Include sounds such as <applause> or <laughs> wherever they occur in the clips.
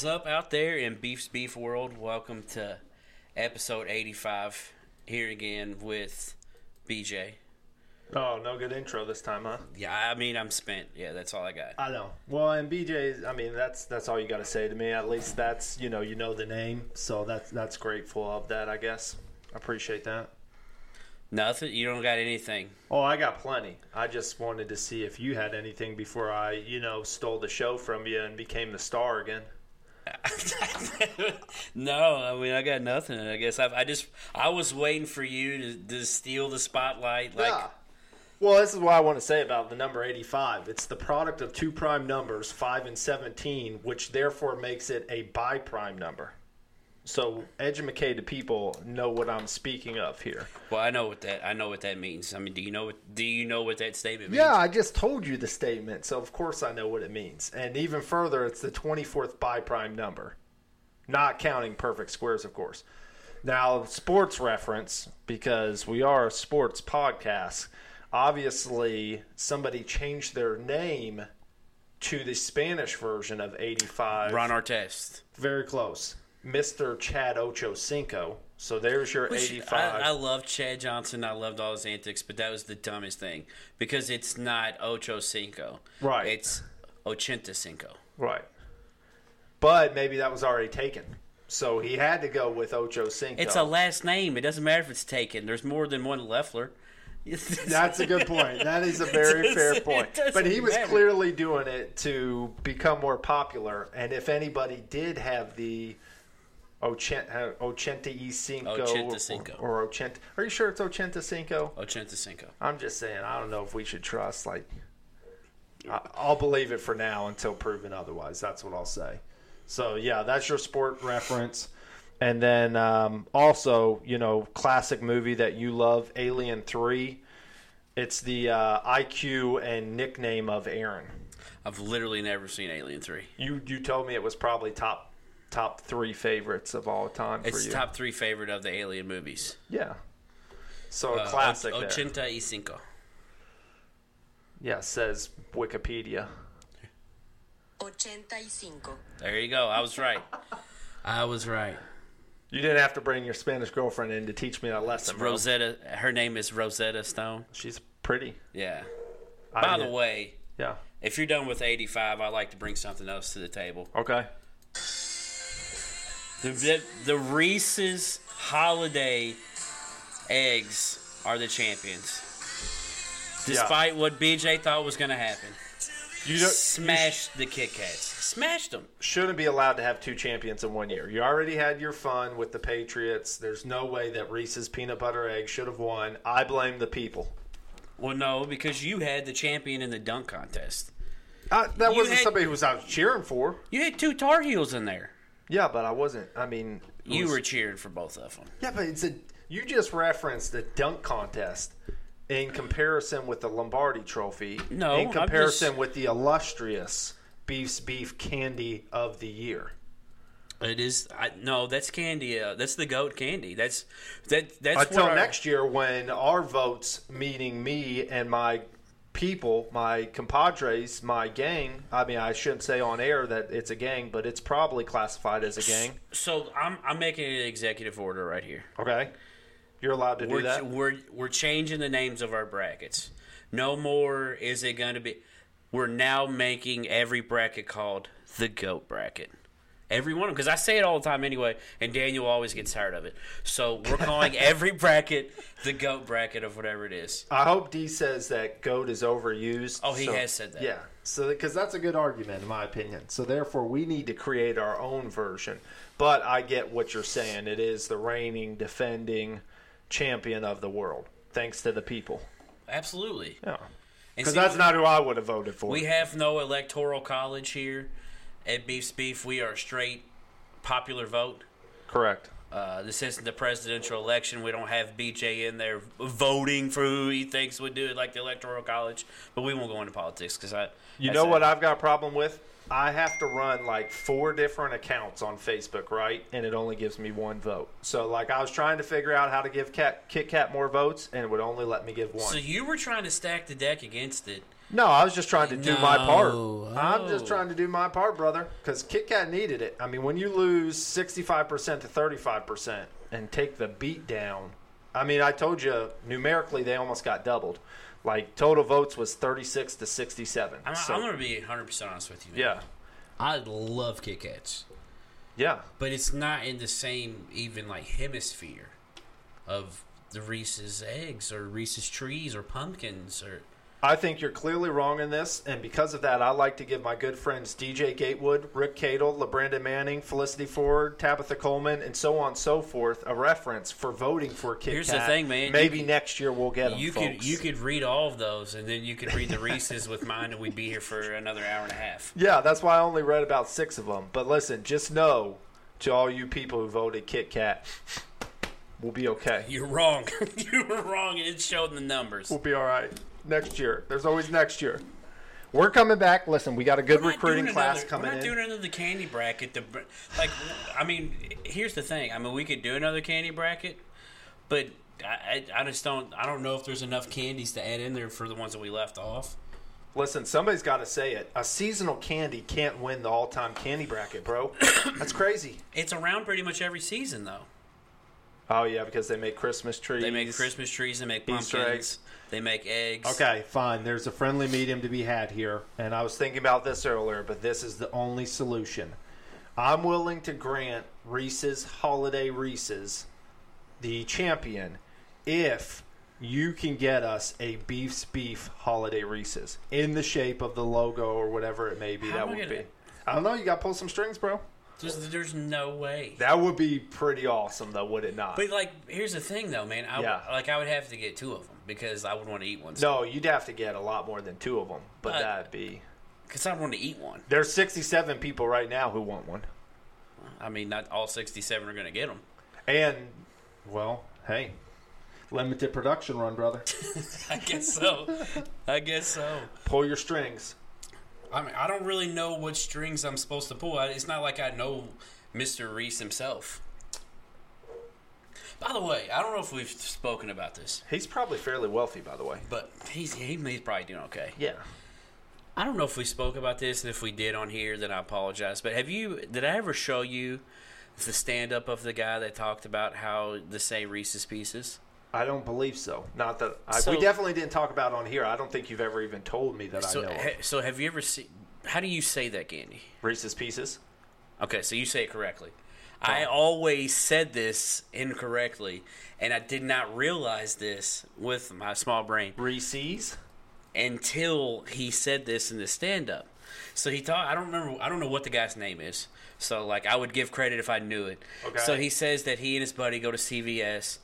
Is up out there in Beef's Beef World? Welcome to episode 85 here again with BJ. Oh, no good intro this time, huh? Yeah, I mean, I'm spent. Yeah, that's all I got. I know. Well, and BJ, I mean, that's that's all you got to say to me. At least that's you know you know the name, so that's that's grateful of that. I guess. I appreciate that. Nothing? You don't got anything? Oh, I got plenty. I just wanted to see if you had anything before I, you know, stole the show from you and became the star again. <laughs> no, I mean I got nothing. I guess I, I just I was waiting for you to, to steal the spotlight. Like, Yeah. Well, this is what I want to say about the number 85. It's the product of two prime numbers, 5 and 17, which therefore makes it a bi prime number. So, educated people know what I'm speaking of here. well, I know what that I know what that means. I mean, do you know what do you know what that statement means? Yeah, I just told you the statement, so of course I know what it means. And even further, it's the 24th biprime number, not counting perfect squares, of course. Now, sports reference, because we are a sports podcast, obviously somebody changed their name to the Spanish version of 85. Ron Artest. Very close. Mr. Chad Ocho Ochocinco. So there's your Which 85. I, I loved Chad Johnson. I loved all his antics, but that was the dumbest thing because it's not Ocho Cinco. Right. It's Ochenta Cinco. Right. But maybe that was already taken. So he had to go with Ocho Cinco. It's a last name. It doesn't matter if it's taken. There's more than one Leffler. <laughs> That's a good point. That is a very fair <laughs> point. But he was matter. clearly doing it to become more popular. And if anybody did have the Ochenta, Ochenta y Cinco, Ochenta Cinco. or, or Ochenta, are you sure it's Ochenta Cinco? Ochenta Cinco. I'm just saying, I don't know if we should trust. Like, I, I'll believe it for now until proven otherwise. That's what I'll say. So yeah, that's your sport reference. And then um, also, you know, classic movie that you love, Alien Three. It's the uh, IQ and nickname of Aaron. I've literally never seen Alien Three. You you told me it was probably top top three favorites of all time for It's you. top three favorite of the Alien movies. yeah. So a Uh, classic. Och- Ochenta y Cinco. Yeah, says Wikipedia. 85. There you go. I was right. I was right. You didn't have to bring your Spanish girlfriend in to teach me that lesson. bro. Rosetta. Her name is Rosetta Stone. She's pretty. Yeah. I By the get- way, Yeah. if you're done with 85, I like to bring something else to the table. Okay. The, the, the Reese's Holiday Eggs are the champions. Despite what BJ thought was going to happen, You don't, smashed the Kit Kats. Smashed them. shouldn't be allowed to have two champions in one year. You already had your fun with the Patriots. There's no way that Reese's peanut butter egg should have won. I blame the people. Well, no, because you had the champion in the dunk contest. Uh, that You wasn't had- somebody who was out cheering for. You had two Tar Heels in there. Yeah, but I wasn't. I mean, You was- were cheered for both of them. Yeah, but it's a. You just referenced the dunk contest in comparison with the Lombardi Trophy. No, in comparison just- with the illustrious Beef's Beef Candy of the Year. It is. I, no, that's candy. Uh, that's the goat candy. That's that. That's Until our- next year, when our votes, meaning me and my people, my compadres, my gang. I mean, I shouldn't say on air that it's a gang, but it's probably classified as a gang. So I'm I'm making an executive order right here. Okay, you're allowed to do We're that. we're we're changing the names of our brackets. No more is it going to be. We're now making every bracket called the goat bracket. Every one of them, because I say it all the time anyway, and Daniel always gets tired of it. So we're calling <laughs> every bracket the goat bracket of whatever it is. I hope D says that goat is overused. Oh, he so- has said that. Yeah, so because that's a good argument in my opinion. So therefore, we need to create our own version. But I get what you're saying. It is the reigning, defending champion of the world, thanks to the people. Absolutely. Yeah, because that's not who I would have voted for. We have no electoral college here at Beef's Beef. We are straight popular vote. Correct. Uh, this isn't the presidential election. We don't have BJ in there voting for who he thinks would do it like the electoral college. But we won't go into politics because I. You that's know what I've got a problem with? I have to run like four different accounts on Facebook, right? And it only gives me one vote. So, like, I was trying to figure out how to give Cat, Kit Kat more votes, and it would only let me give one. So you were trying to stack the deck against it No, I was just trying to do my part. No. I'm just Oh. trying to do my part, brother. Because Kit Kat needed it. I mean, when you lose 65% to 35% and take the beat down, I mean, I told you numerically they almost got doubled. Like total votes was 36 to 67. I'm, So, I'm going to be 100 percent honest with you. Man. yeah, I love Kit Kats, yeah. but it's not in the same even like hemisphere of the Reese's eggs or Reese's trees or pumpkins or. I think you're clearly wrong in this, and because of that, I like to give my good friends DJ Gatewood, Rick Cadle, LeBrandon Manning, Felicity Ford, Tabitha Coleman, and so on and so forth a reference for voting for Kit Here's Kat. the thing, man. Maybe next year we'll get them. You folks. could you could read all of those, and then you could read the Reese's with mine, and we'd be here for another hour and a half. Yeah, that's why I only read about six of them. But listen, just know to all you people who voted Kit Kat, we'll be okay. You're wrong. <laughs> you were wrong, and it showed in the numbers. We'll be all right next year. There's always next year. We're coming back. Listen, we got a good recruiting class another- coming We're not in. doing another candy bracket. The br- like, I mean, here's the thing. I mean, we could do another candy bracket, but I, I, just don't. I don't know if there's enough candies to add in there for the ones that we left off. Listen, somebody's got to say it. A seasonal candy can't win the all-time candy bracket, bro. <coughs> That's crazy. It's around pretty much every season, though. Oh yeah, because they make Christmas trees. They make Christmas trees. They make pumpkins. They make eggs. Okay, fine. There's a friendly medium to be had here, and I was thinking about this earlier, but this is the only solution. I'm willing to grant Reese's Holiday Reese's the champion if you can get us a Beef's Beef Holiday Reese's in the shape of the logo or whatever it may be. How that would gonna- be. I don't know. You got to pull some strings, bro. There's, there's no way. That would be pretty awesome, though, would it not? But like, here's the thing, though, man. I, Yeah. Like, I would have to get two of them because I would want to eat one. no, you'd have to get a lot more than two of them, but But- that'd be. because I want to eat one. There's 67 people right now who want one. I mean, not all 67 are going to get them. And, well, hey, limited production run, brother. <laughs> I guess so. I guess so. Pull your strings. I mean, I don't really know what strings I'm supposed to pull. It's not like I know Mr. Reese himself. By the way, I don't know if we've spoken about this, He's probably fairly wealthy, by the way. but he's he, he's probably doing okay. Yeah. I don't know if we spoke about this, and if we did on here, then I apologize. But have you? Did I ever show you the stand up of the guy that talked about how to say Reese's Pieces? I don't believe so. Not that I, So- we definitely didn't talk about it on here. I don't think you've ever even told me that So, I know ha, so have you ever seen? How do you say that, Gandy? Reese's Pieces. Okay, so you say it correctly. I always said this incorrectly, and I did not realize this with my small brain Reese's. until he said this in the stand up. So he thought I don't remember I don't know what the guy's name is. So like I would give credit if I knew it. Okay. So he says that he and his buddy go to CVS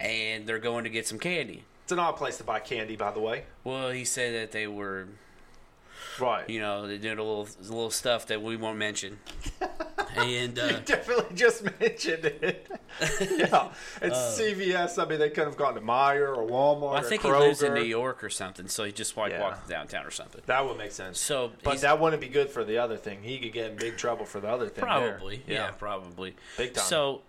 and they're going to get some candy. It's an odd place to buy candy, by the way. Well, he said that they were, Right. you know, they did a little a little stuff that we won't mention. <laughs> and uh, You definitely just mentioned it. <laughs> yeah, it's CVS. I mean, they could have gone to Meijer or Walmart. well, I or think he lives in New York or something, so he just like Yeah. walked downtown or something. That would make sense. So but that wouldn't be good for the other thing. He could get in big trouble for the other thing. Probably, yeah. probably. Big time. So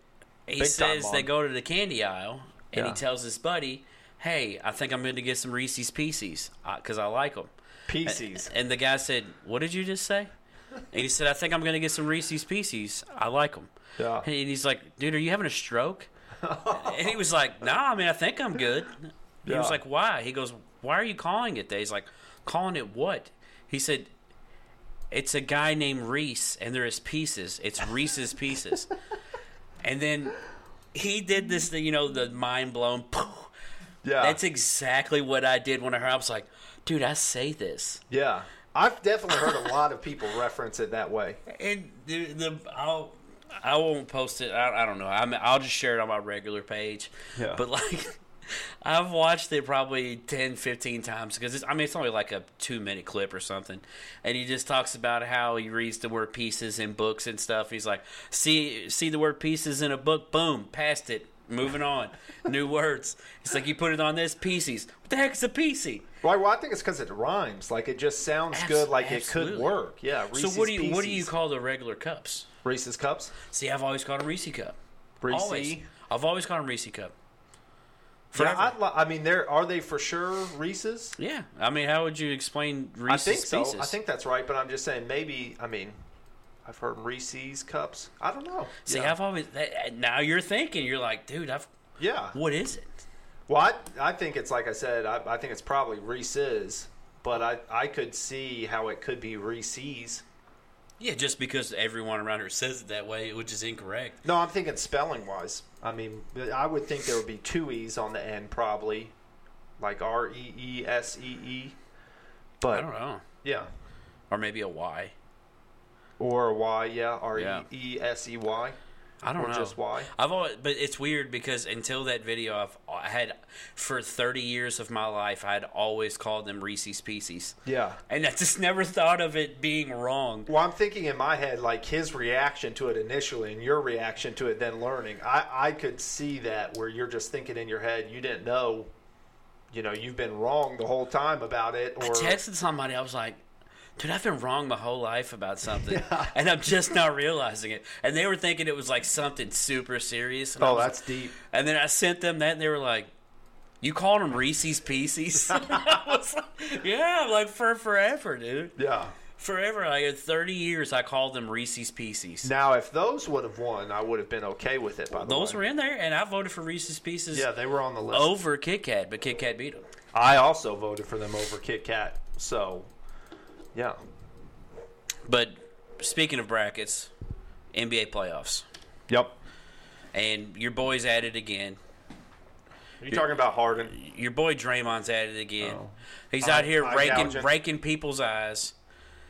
he Big says they go to the candy aisle, and Yeah. he tells his buddy, "Hey, I think I'm going to get some Reese's Pieces uh, because I like them." Pieces. And the guy said, "What did you just say?" And he said, "I think I'm going to get some Reese's Pieces. I like them." Yeah. And he's like, "Dude, are you having a stroke?" and he was like, "Nah, I mean, I think I'm good." Yeah. He was like, "Why?" He goes, "Why are you calling it that?" He's like, "Calling it what?" He said, "It's a guy named Reese, and they're pieces. It's Reese's Pieces." and then he did this, thing, you know, the mind blown. Yeah. That's exactly what I did when I heard. I was like, "Dude, I say this." yeah. I've definitely heard a lot of people reference it that way. And the, the I'll I won't post it. I, I don't know. I mean, I'll just share it on my regular page. Yeah. But like, I've watched it probably 10, 15 times because it's, I mean it's only like a two minute clip or something, and he just talks about how he reads the word pieces in books and stuff. He's like, see see the word pieces in a book, boom, passed it. Moving on, new words. It's like you put it on this pieces. What the heck is a piecey? Well, well I think it's because it rhymes. Like it just sounds Abs- good. Like it absolutely. could work. Yeah. Reese's so what do you what do you call the regular cups? Reese's cups? See, I've always called a Reese cup. Reese. Always. I've always called them Reese cup. Forever. Yeah, I, li- I mean, there are they for sure Reese's? Yeah, I mean, how would you explain Reese's I think so. Pieces? I think that's right, but I'm just saying maybe. I mean, I've heard Reese's cups. I don't know. See, yeah. I've always that, now you're thinking you're like, dude, I've yeah. what is it? Well, I, I think it's like I said. I, I think it's probably Reese's, but I I could see how it could be Reese's. Yeah, just because everyone around here says it that way, which is incorrect. No, I'm thinking spelling wise. I mean, I would think there would be two e's on the end, probably, like R E E S E E. But I don't know, yeah, or maybe a Y. or a Y. Yeah, R S Y. Yeah. E E S E Y. I don't know. just why. I've always, but it's weird because until that video, I've I had for 30 years of my life, I had always called them Reese's Pieces, Yeah. and I just never thought of it being wrong. Well, I'm thinking in my head, like his reaction to it initially and your reaction to it then learning. I, I could see that where you're just thinking in your head, you didn't know, you know, you've been wrong the whole time about it. Or I texted somebody, I was like, dude, I've been wrong my whole life about something, <laughs> and I'm just not realizing it. And they were thinking it was like something super serious. And oh, was that's deep. And then I sent them that, and they were like, "You called them Reese's Pieces?" <laughs> I was like, "Yeah, like for forever, dude, Yeah. forever. Like in thirty years, I called them Reese's Pieces. Now, if those would have won, I would have been okay with it. By the Those way, those were in there, and I voted for Reese's Pieces yeah, they were on the list. over Kit Kat, but Kit Kat beat them. I also voted for them over Kit Kat. So, yeah. But speaking of brackets, NBA playoffs, Yep. and your boys at it again. Are you talking about Harden? Your boy Draymond's at it again. Oh. He's Eye- out here eye raking gouging. raking people's eyes.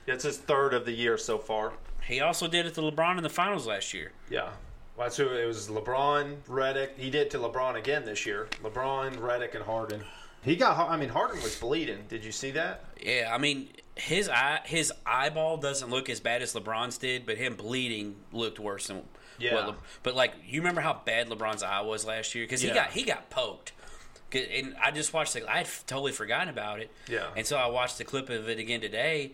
It's his third of the year so far. He also did it to LeBron in the finals last year. Yeah. Well, that's who it was. LeBron, Redick. He did to LeBron again this year. LeBron, Redick, and Harden. He got. I mean, Harden was bleeding. Did you see that? Yeah, I mean his eye his eyeball doesn't look as bad as LeBron's did, but him bleeding looked worse than Yeah. What Le- but like you remember how bad LeBron's eye was last year because he Yeah. got he got poked. And I just watched the I had totally forgotten about it. Yeah. And so I watched the clip of it again today.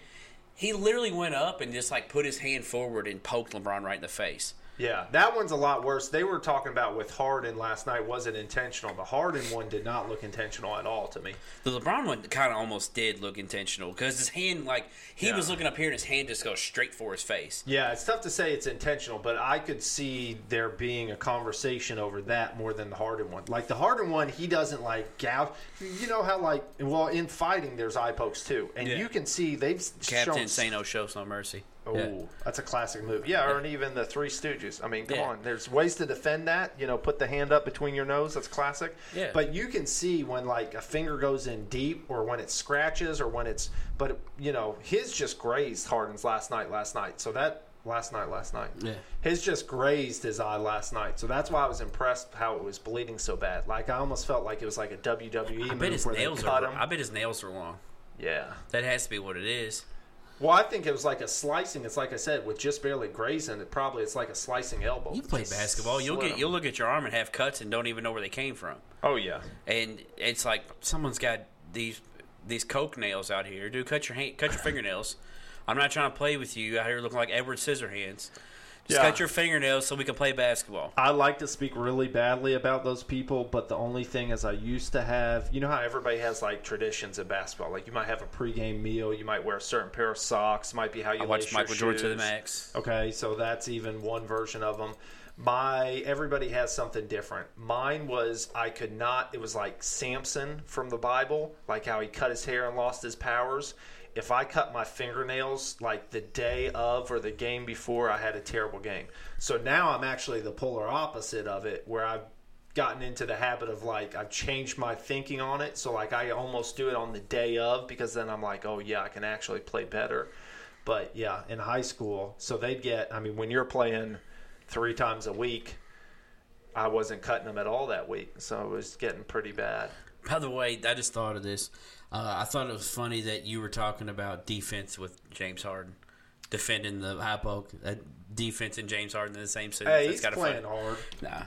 He literally went up and just like put his hand forward and poked LeBron right in the face. Yeah, that one's a lot worse. They were talking about with Harden last night. Was it intentional? The Harden one did not look intentional at all to me. The LeBron one kind of almost did look intentional because his hand, like he Yeah. was looking up here and his hand just goes straight for his face. Yeah, it's tough to say it's intentional, but I could see there being a conversation over that more than the Harden one. Like the Harden one, he doesn't like gouge. You know how like well in fighting there's eye pokes too, and Yeah. you can see they've Captain shown. Sano shows no mercy. Oh, Yeah. that's a classic move. Yeah, or even the Three Stooges. I mean, come Yeah. on. There's ways to defend that. You know, put the hand up between your nose. That's classic. Yeah. But you can see when like a finger goes in deep, or when it scratches, or when it's. But you know, his just grazed Harden's last night. Last night. So that last night. Last night. Yeah. His just grazed his eye last night. So that's why I was impressed how it was bleeding so bad. Like I almost felt like it was like a WWE I move bet his where nails are. him. I bet his nails are long. Yeah. That has to be what it is. Well, I think it was like a slicing. It's like I said, with just barely grazing it. Probably it's like a slicing elbow. You play Just basketball, you'll slit get 'em. you'll look at your arm and have cuts and don't even know where they came from. Oh yeah. And it's like someone's got these these coke nails out here. Dude, cut your hand, cut your <laughs> fingernails. I'm not trying to play with you out here looking like Edward Scissorhands. Just Yeah. cut your fingernails so we can play basketball. I like to speak really badly about those people, but the only thing is, I used to have. You know how everybody has like traditions in basketball. Like you might have a pregame meal. You might wear a certain pair of socks. Might be how you I watched Michael Jordan to the max. Okay, so that's even one version of them. My everybody has something different. Mine was I could not. It was like Samson from the Bible, like how he cut his hair and lost his powers. If I cut my fingernails like the day of or the game before, I had a terrible game. So now I'm actually the polar opposite of it, where I've gotten into the habit of like I've changed my thinking on it. So like I almost do it on the day of because then I'm like, oh yeah, I can actually play better. But yeah, in high school, so they'd get. I mean, when you're playing three times a week, I wasn't cutting them at all that week, so it was getting pretty bad. By the way, I just thought of this. Uh, I thought it was funny that you were talking about defense with James Harden, defending the high poke. Uh, defense and James Harden in the same sentence. Hey, That's he's kinda playing funny. hard. Nah.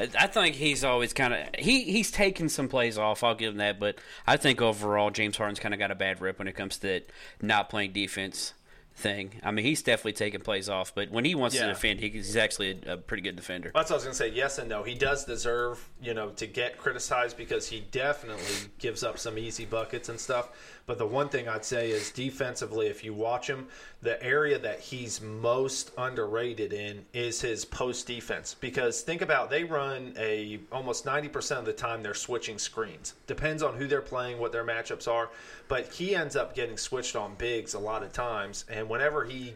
I I think he's always kind of he he's taken some plays off. I'll give him that, but I think overall James Harden's kind of got a bad rip when it comes to not playing defense. Thing. I mean, he's definitely taking plays off, but when he wants Yeah. to defend, he, he's actually a, a pretty good defender. That's what I was going to say. Yes and no. He does deserve, you know, to get criticized because he definitely gives up some easy buckets and stuff. But the one thing I'd say is defensively, if you watch him, the area that he's most underrated in is his post defense. Because think about they run a almost ninety percent of the time they're switching screens. Depends on who they're playing, what their matchups are. But he ends up getting switched on bigs a lot of times, and whenever he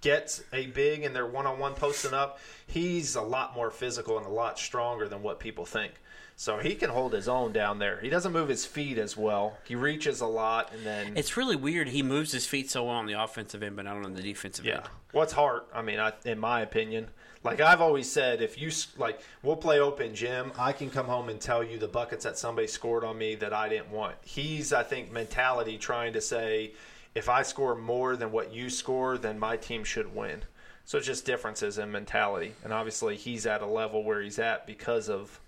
gets a big and they're one on one posting up, he's a lot more physical and a lot stronger than what people think. So he can hold his own down there. He doesn't move his feet as well. He reaches a lot and then It's really weird. He moves his feet so well on the offensive end, but not on the defensive yeah. end. What's hard? I mean, I, in my opinion, like I've always said, if you like, we'll play open gym. I can come home and tell you the buckets that somebody scored on me that I didn't want. He's, I think, mentality trying to say, if I score more than what you score, then my team should win. So it's just differences in mentality, and obviously he's at a level where he's at because of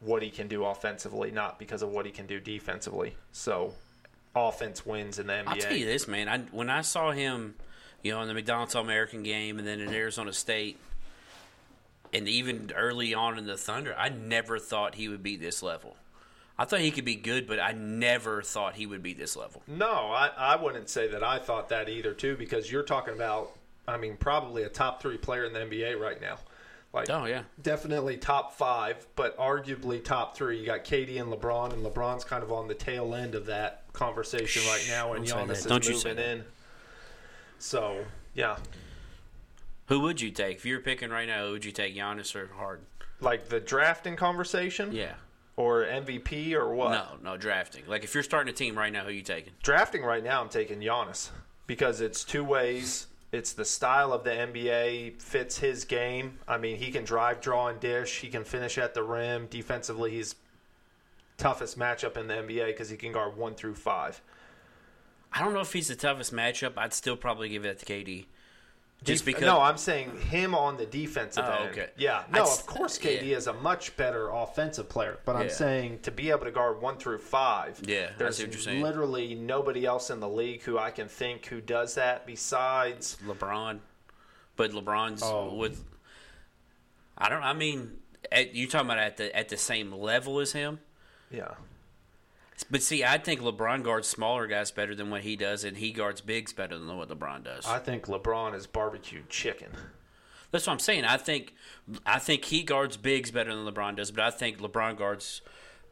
what he can do offensively, not because of what he can do defensively. So offense wins in the NBA. I'll tell you this, man. I when I saw him, you know, in the McDonald's All American game, and then in Arizona State, and even early on in the Thunder, I never thought he would be this level. I thought he could be good, but I never thought he would be this level. No, I, I wouldn't say that I thought that either, too, because you're talking about, I mean, probably a top three player in the NBA right now. Like, Oh yeah, definitely top five, but arguably top three. You got Katie and LeBron, and LeBron's kind of on the tail end of that conversation right now, and Giannis is Don't moving in. So, yeah, who would you take if you were picking right now? Who would you take, Giannis or Harden? like the drafting conversation, Yeah, or MVP, or what? no, no drafting. Like if you're starting a team right now, who you taking? drafting right now, I'm taking Giannis because it's two ways. It's the style of the NBA fits his game. I mean, he can drive, draw, and dish. He can finish at the rim. Defensively, he's toughest matchup in the NBA because he can guard one through five. I don't know if he's the toughest matchup. I'd still probably give it to KD. Just because no, I'm saying him on the defensive Oh, end. okay. Yeah, no, I'd of course KD yeah. is a much better offensive player, but I'm Yeah. saying to be able to guard one through five. Yeah, there's what you're saying. literally nobody else in the league who I can think who does that besides LeBron, but LeBron's Oh. with. I don't. I mean, at, you talking about at the at the same level as him? yeah. But see, I think LeBron guards smaller guys better than what he does, and he guards bigs better than what LeBron does. I think LeBron is barbecued chicken. That's what I'm saying. I think I think he guards bigs better than LeBron does, but I think LeBron guards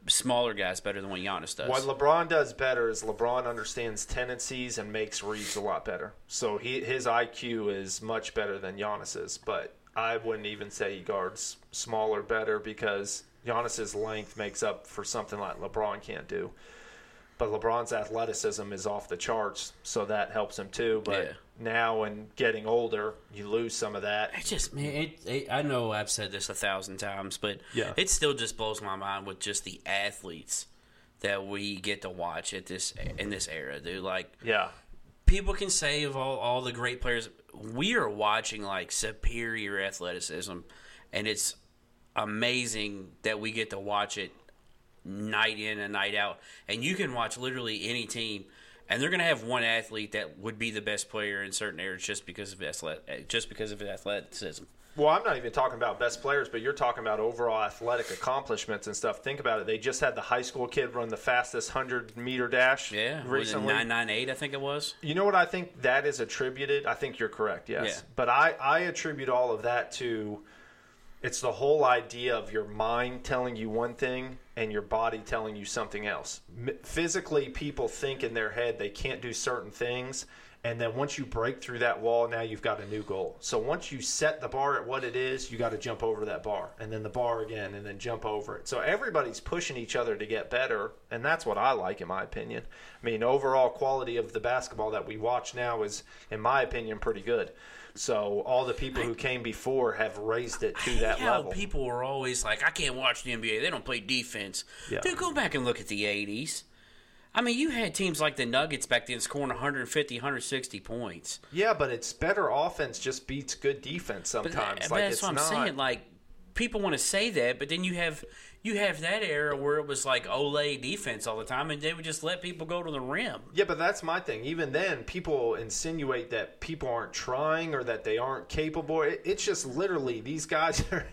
smaller guys better than what Giannis does. What LeBron does better is LeBron understands tendencies and makes reads a lot better. So he his IQ is much better than Giannis's, but I wouldn't even say he guards smaller better because Giannis's length makes up for something like LeBron can't do. But LeBron's athleticism is off the charts, so that helps him too. But Yeah. now, and getting older, you lose some of that. It just man, it, it, I know I've said this a thousand times, but Yeah. it still just blows my mind with just the athletes that we get to watch at this in this era, dude. Like Yeah, people can say of all, all the great players, we are watching like superior athleticism, and it's amazing that we get to watch it night in and night out. And you can watch literally any team, and they're going to have one athlete that would be the best player in certain areas just because of athlet, just because of his athleticism. Well, I'm not even talking about best players, but you're talking about overall athletic accomplishments and stuff. Think about it. They just had the high school kid run the fastest 100 meter dash Yeah, recently. nine nine eight, I think it was. You know what I think that is attributed? I think you're correct, yes. Yeah. But I, I attribute all of that to it's the whole idea of your mind telling you one thing and your body telling you something else. Physically, people think in their head they can't do certain things. And then once you break through that wall, now you've got a new goal. So once you set the bar at what it is, you got to jump over that bar, and then the bar again, and then jump over it. So everybody's pushing each other to get better, and that's what I like, in my opinion. I mean, overall quality of the basketball that we watch now is, in my opinion, pretty good. So all the people who came before have raised it to that level. people were always like, I can't watch the NBA. They don't play defense. Yeah. Dude, go back and look at the 80s. I mean, you had teams like the Nuggets back then scoring 150, 160 points. yeah, but it's better offense just beats good defense sometimes. but like that's what I'm not. saying. Like, people want to say that, but then you have you have that era where it was like Olay defense all the time, and they would just let people go to the rim. Yeah, but that's my thing. Even then, people insinuate that people aren't trying or that they aren't capable. It, it's just literally these guys <laughs> are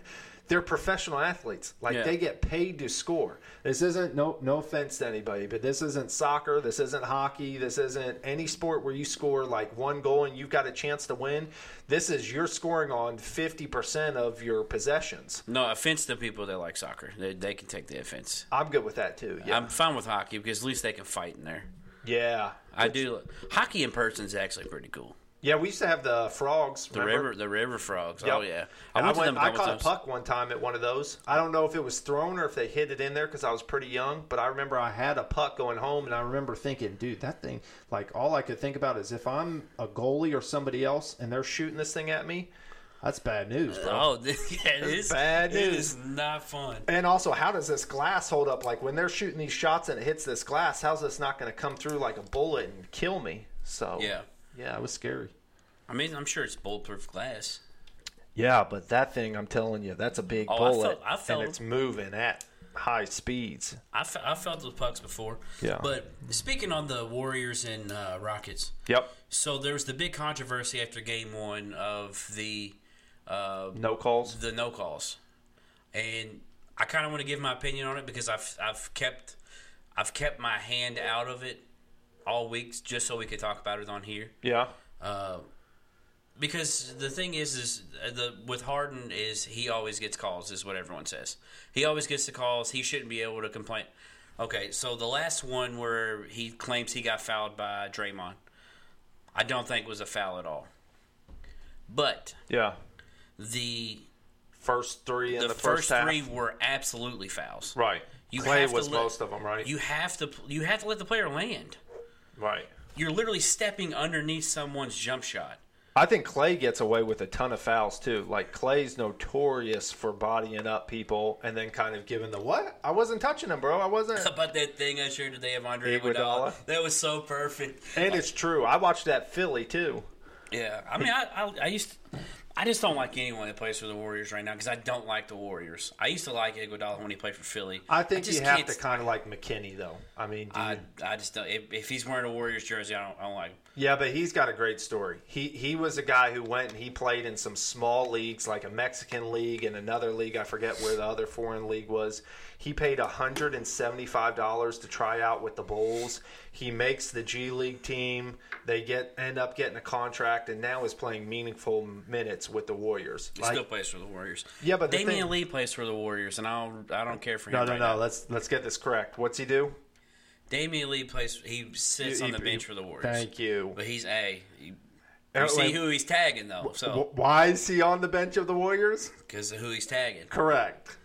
they're professional athletes. Like Yeah. they get paid to score. This isn't no no offense to anybody, but this isn't soccer. This isn't hockey. This isn't any sport where you score like one goal and you've got a chance to win. This is you're scoring on fifty percent of your possessions. No offense to people that like soccer, they, they can take the offense. I'm good with that too. Yeah, I'm fine with hockey because at least they can fight in there. yeah, I do hockey in person is actually pretty cool. Yeah. We used to have the frogs. The remember? river, the river frogs. Yep. Oh yeah, I, I went to went, them a I caught times. a puck one time at one of those. I don't know if it was thrown or if they hit it in there because I was pretty young. But I remember I had a puck going home, and I remember thinking, dude, that thing. Like all I could think about is if I'm a goalie or somebody else, and they're shooting this thing at me, that's bad news, bro. Oh <laughs> yeah, it is bad news. is not fun. And also, how does this glass hold up? Like when they're shooting these shots and it hits this glass, how's this not going to come through like a bullet and kill me? So Yeah, yeah, it was scary. I mean, I'm sure it's bulletproof glass. Yeah, but that thing, I'm telling you, that's a big Oh, I bullet, felt- I felt- and it's moving at high speeds. I, fe- I felt those pucks before. Yeah. But speaking on the Warriors and uh, Rockets, Yep. so there was the big controversy after Game One of the uh, No calls. the no calls, and I kind of want to give my opinion on it because I've I've kept I've kept my hand out of it all weeks just so we could talk about it on here. Yeah. Uh, because the thing is, is the with Harden is he always gets calls, is what everyone says. He always gets the calls. He shouldn't be able to complain. Okay, so the last one where he claims he got fouled by Draymond, I don't think was a foul at all. But Yeah. the First three in the, the, first, half. three were absolutely fouls. Right. You Clay have to was let- most of them, right? You have to you have to let the player land. Right. You're literally stepping underneath someone's jump shot. I think Clay gets away with a ton of fouls too. Like Clay's notorious for bodying up people and then kind of giving the what? I wasn't touching him, bro. I wasn't. <laughs> about that thing I shared today of Andre Iguodala? Iguodala. That was so perfect. and it's true. I watched that Philly too. Yeah, I mean, I, I, I used, to, I just don't like anyone that plays for the Warriors right now because I don't like the Warriors. I used to like Iguodala when he played for Philly. I think just you have to kind of like McKinnie though. I mean, I, I just don't. If, if he's wearing a Warriors jersey, I don't, I don't like. Him. Yeah, but he's got a great story. He he was a guy who went and he played in some small leagues, like a Mexican league and another league. I forget where the other foreign league was. He paid hundred and seventy five dollars to try out with the Bulls. He makes the G League team. They get end up getting a contract, and now is playing meaningful minutes with the Warriors. He Like- still plays for the Warriors. Yeah, but Damion thing- Lee plays for the Warriors, and I don't, I don't care for him. no, no, right no. now. Let's let's get this correct. What's he do? Damion Lee plays. He sits He- on the he- bench for the Warriors. Thank you. But he's a. You, Uh, see who he's tagging though, so Wh- Why is he on the bench of the Warriors? because of who he's tagging. Correct.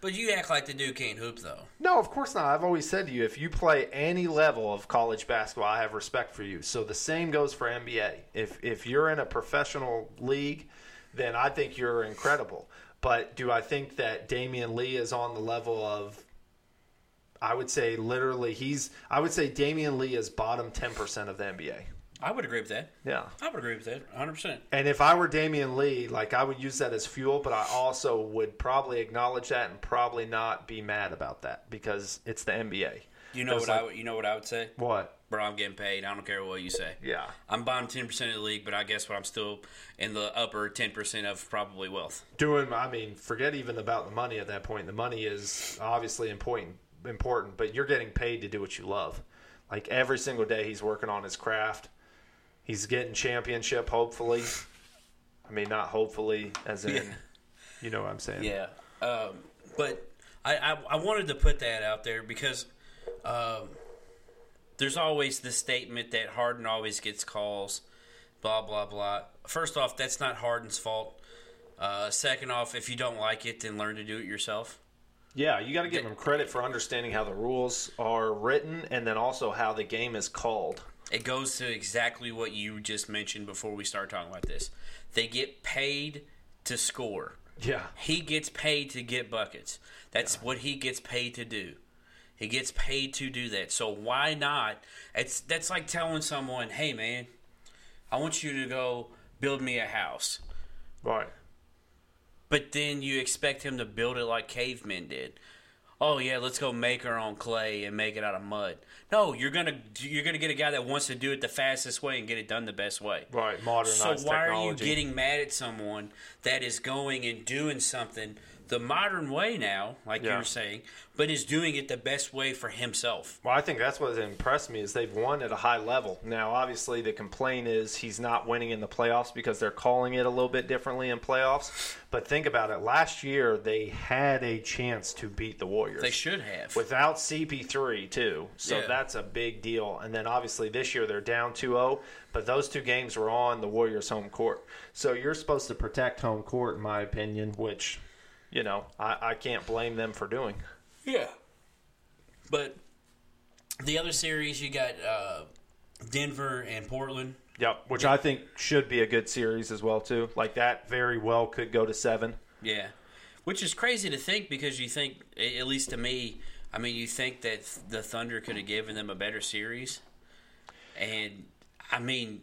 But you act like the dude can't hoop though. No, of course not. I've always said to you, if you play any level of college basketball, I have respect for you. So the same goes for NBA. If if you're in a professional league, then I think you're incredible. But do I think that Damion Lee is on the level of I would say literally he's I would say Damion Lee is bottom 10% of the NBA. I would agree with that. Yeah. I would agree with that 100. percent And if I were Damion Lee, like I would use that as fuel, but I also would probably acknowledge that and probably not be mad about that because it's the NBA. You know what I would- you know what I would say, What? bro? I'm getting paid. I don't care what you say. Yeah. I'm bottom 10 percent of the league, but I guess what I'm still in the upper 10 percent of probably wealth. Doing, I mean, forget even about the money at that point. The money is obviously important, important, but you're getting paid to do what you love. Like every single day, he's working on his craft. He's getting championship, hopefully. I mean, not hopefully, as in, Yeah. you know what I'm saying? Yeah, um, but I, I I wanted to put that out there because um, there's always the statement that Harden always gets calls, blah blah blah. First off, that's not Harden's fault. Uh, second off, if you don't like it, then learn to do it yourself. Yeah, you got to give them credit for understanding how the rules are written and then also how the game is called. It goes to exactly what you just mentioned before we start talking about this. They get paid to score. Yeah. He gets paid to get buckets. That's what he gets paid to do. He gets paid to do that. So why not? It's that's like telling someone, "Hey man, I want you to go build me a house." Right. But then you expect him to build it like cavemen did. Oh yeah, let's go make our own clay and make it out of mud. No, you're gonna you're gonna get a guy that wants to do it the fastest way and get it done the best way. Right, modernized So why are you getting mad at someone that is going and doing something the modern way now, like Yeah. you were saying, but is doing it the best way for himself? Well, I think that's what impressed me is they've won at a high level. Now, obviously, the complaint is he's not winning in the playoffs because they're calling it a little bit differently in playoffs. But think about it. Last year, they had a chance to beat the Warriors. They should have. Without CP3, too. So Yeah. that's a big deal. And then obviously this year they're down 2 0, but those two games were on the Warriors' home court. So you're supposed to protect home court, in my opinion, which, you know, I, I can't blame them for doing. Yeah. But the other series, you got uh, Denver and Portland. Yep, which I think should be a good series as well too. Like that very well could go to seven. Yeah. Which is crazy to think because you think, at least to me, I mean, you think that the Thunder could have given them a better series. And, I mean,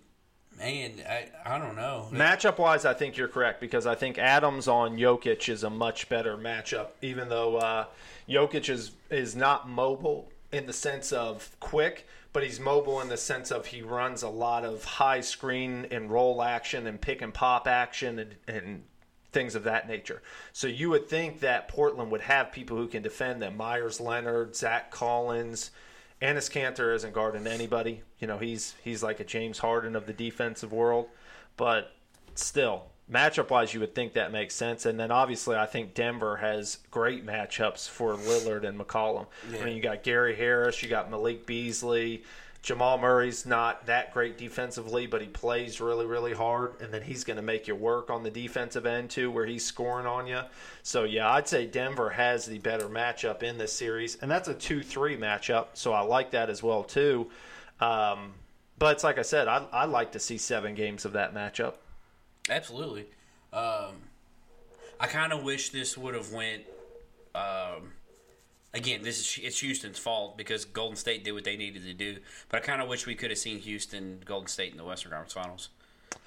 man, I, I don't know. Matchup wise, I think you're correct because I think Adams on Jokic is a much better matchup. Even though uh, Jokic is is not mobile in the sense of quick, but he's mobile in the sense of he runs a lot of high screen and roll action and pick and pop action and, and things of that nature. So you would think that Portland would have people who can defend them. Meyers Leonard, Zach Collins. Enes Kanter isn't guarding anybody. You know, he's he's like a James Harden of the defensive world. But still, matchup wise, you would think that makes sense. And then obviously, I think Denver has great matchups for Lillard and McCollum. I mean, you got Gary Harris, you got Malik Beasley. Jamal Murray's not that great defensively, but he plays really, really hard, and then he's going to make you work on the defensive end too, where he's scoring on you. So yeah, I'd say Denver has the better matchup in this series, and that's a two-three matchup, so I like that as well too. Um, but it's like I said, I I like to see seven games of that matchup. Absolutely. Um, I kind of wish this would have went. Um, again, this is it's Houston's fault because Golden State did what they needed to do. But I kind of wish we could have seen Houston, Golden State in the Western Conference Finals.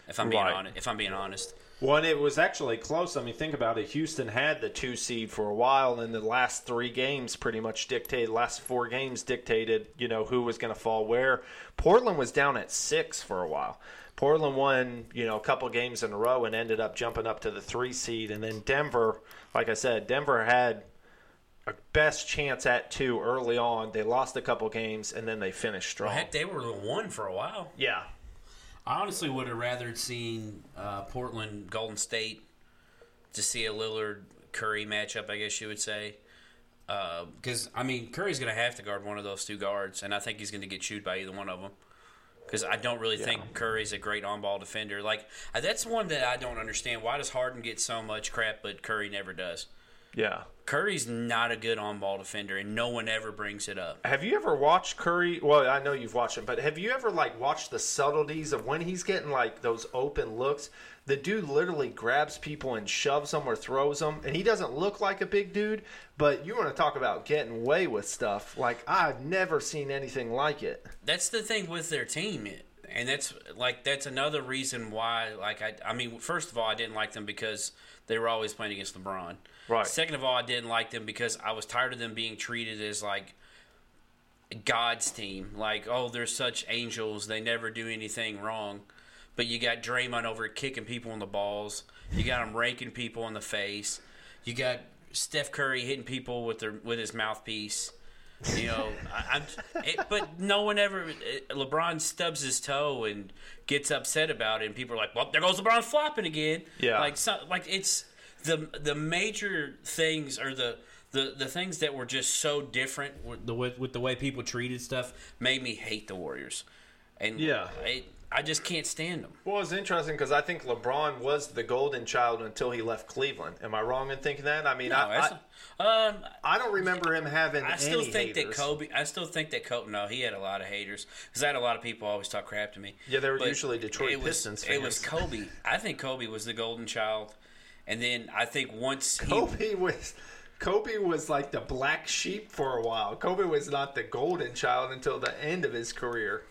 If I'm being Right. honest, if I'm being honest, Well, and it was actually close. I mean, think about it. Houston had the two seed for a while, and the last three games pretty much dictated. Last four games dictated, you know, who was going to fall where. Portland was down at six for a while. Portland won, you know, a couple games in a row and ended up jumping up to the three seed. And then Denver, like I said, Denver had a best chance at two early on. They lost a couple games, and then they finished strong. heck, they were the one for a while. yeah, I honestly would have rather seen uh, Portland, Golden State to see a Lillard Curry matchup. I guess you would say. Because I mean, Curry's going to have to guard one of those two guards, and I think he's going to get chewed by either one of them. Because I don't really think Curry's a great on-ball defender. Like uh, that's one that I don't understand. Why does Harden get so much crap, but Curry never does? Yeah. Curry's not a good on-ball defender, and no one ever brings it up. Have you ever watched Curry? Well, I know you've watched him, but have you ever like watched the subtleties of when he's getting like those open looks? The dude literally grabs people and shoves them or throws them, and he doesn't look like a big dude. But you want to talk about getting away with stuff? Like I've never seen anything like it. that's the thing with their team and that's like that's another reason why like I I mean first of all I didn't like them because they were always playing against LeBron. Right. Second of all I didn't like them because I was tired of them being treated as like God's team. Like, oh, they're such angels, they never do anything wrong. But you got Draymond over kicking people in the balls. You got him raking people in the face. You got Steph Curry hitting people with their with his mouthpiece. You know, I, I'm, it, but no one ever. It, LeBron stubs his toe and gets upset about it, and people are like, "Well, there goes LeBron flopping again." Yeah. like so, like it's the the major things or the. The, the things that were just so different with the with, with the way people treated stuff made me hate the Warriors, and Yeah. I, I just can't stand them. Well, it's interesting because I think LeBron was the golden child until he left Cleveland. Am I wrong in thinking that? I mean, No, I, I, um, I don't remember him having. I still think haters. that Kobe. I still think that Kobe. No, he had a lot of haters because I had a lot of people always talk crap to me. Yeah, they were But usually Detroit it was, Pistons It was. Kobe. I think Kobe was the golden child, and then I think once he, Kobe was Kobe was like the black sheep for a while. Kobe was not the golden child until the end of his career.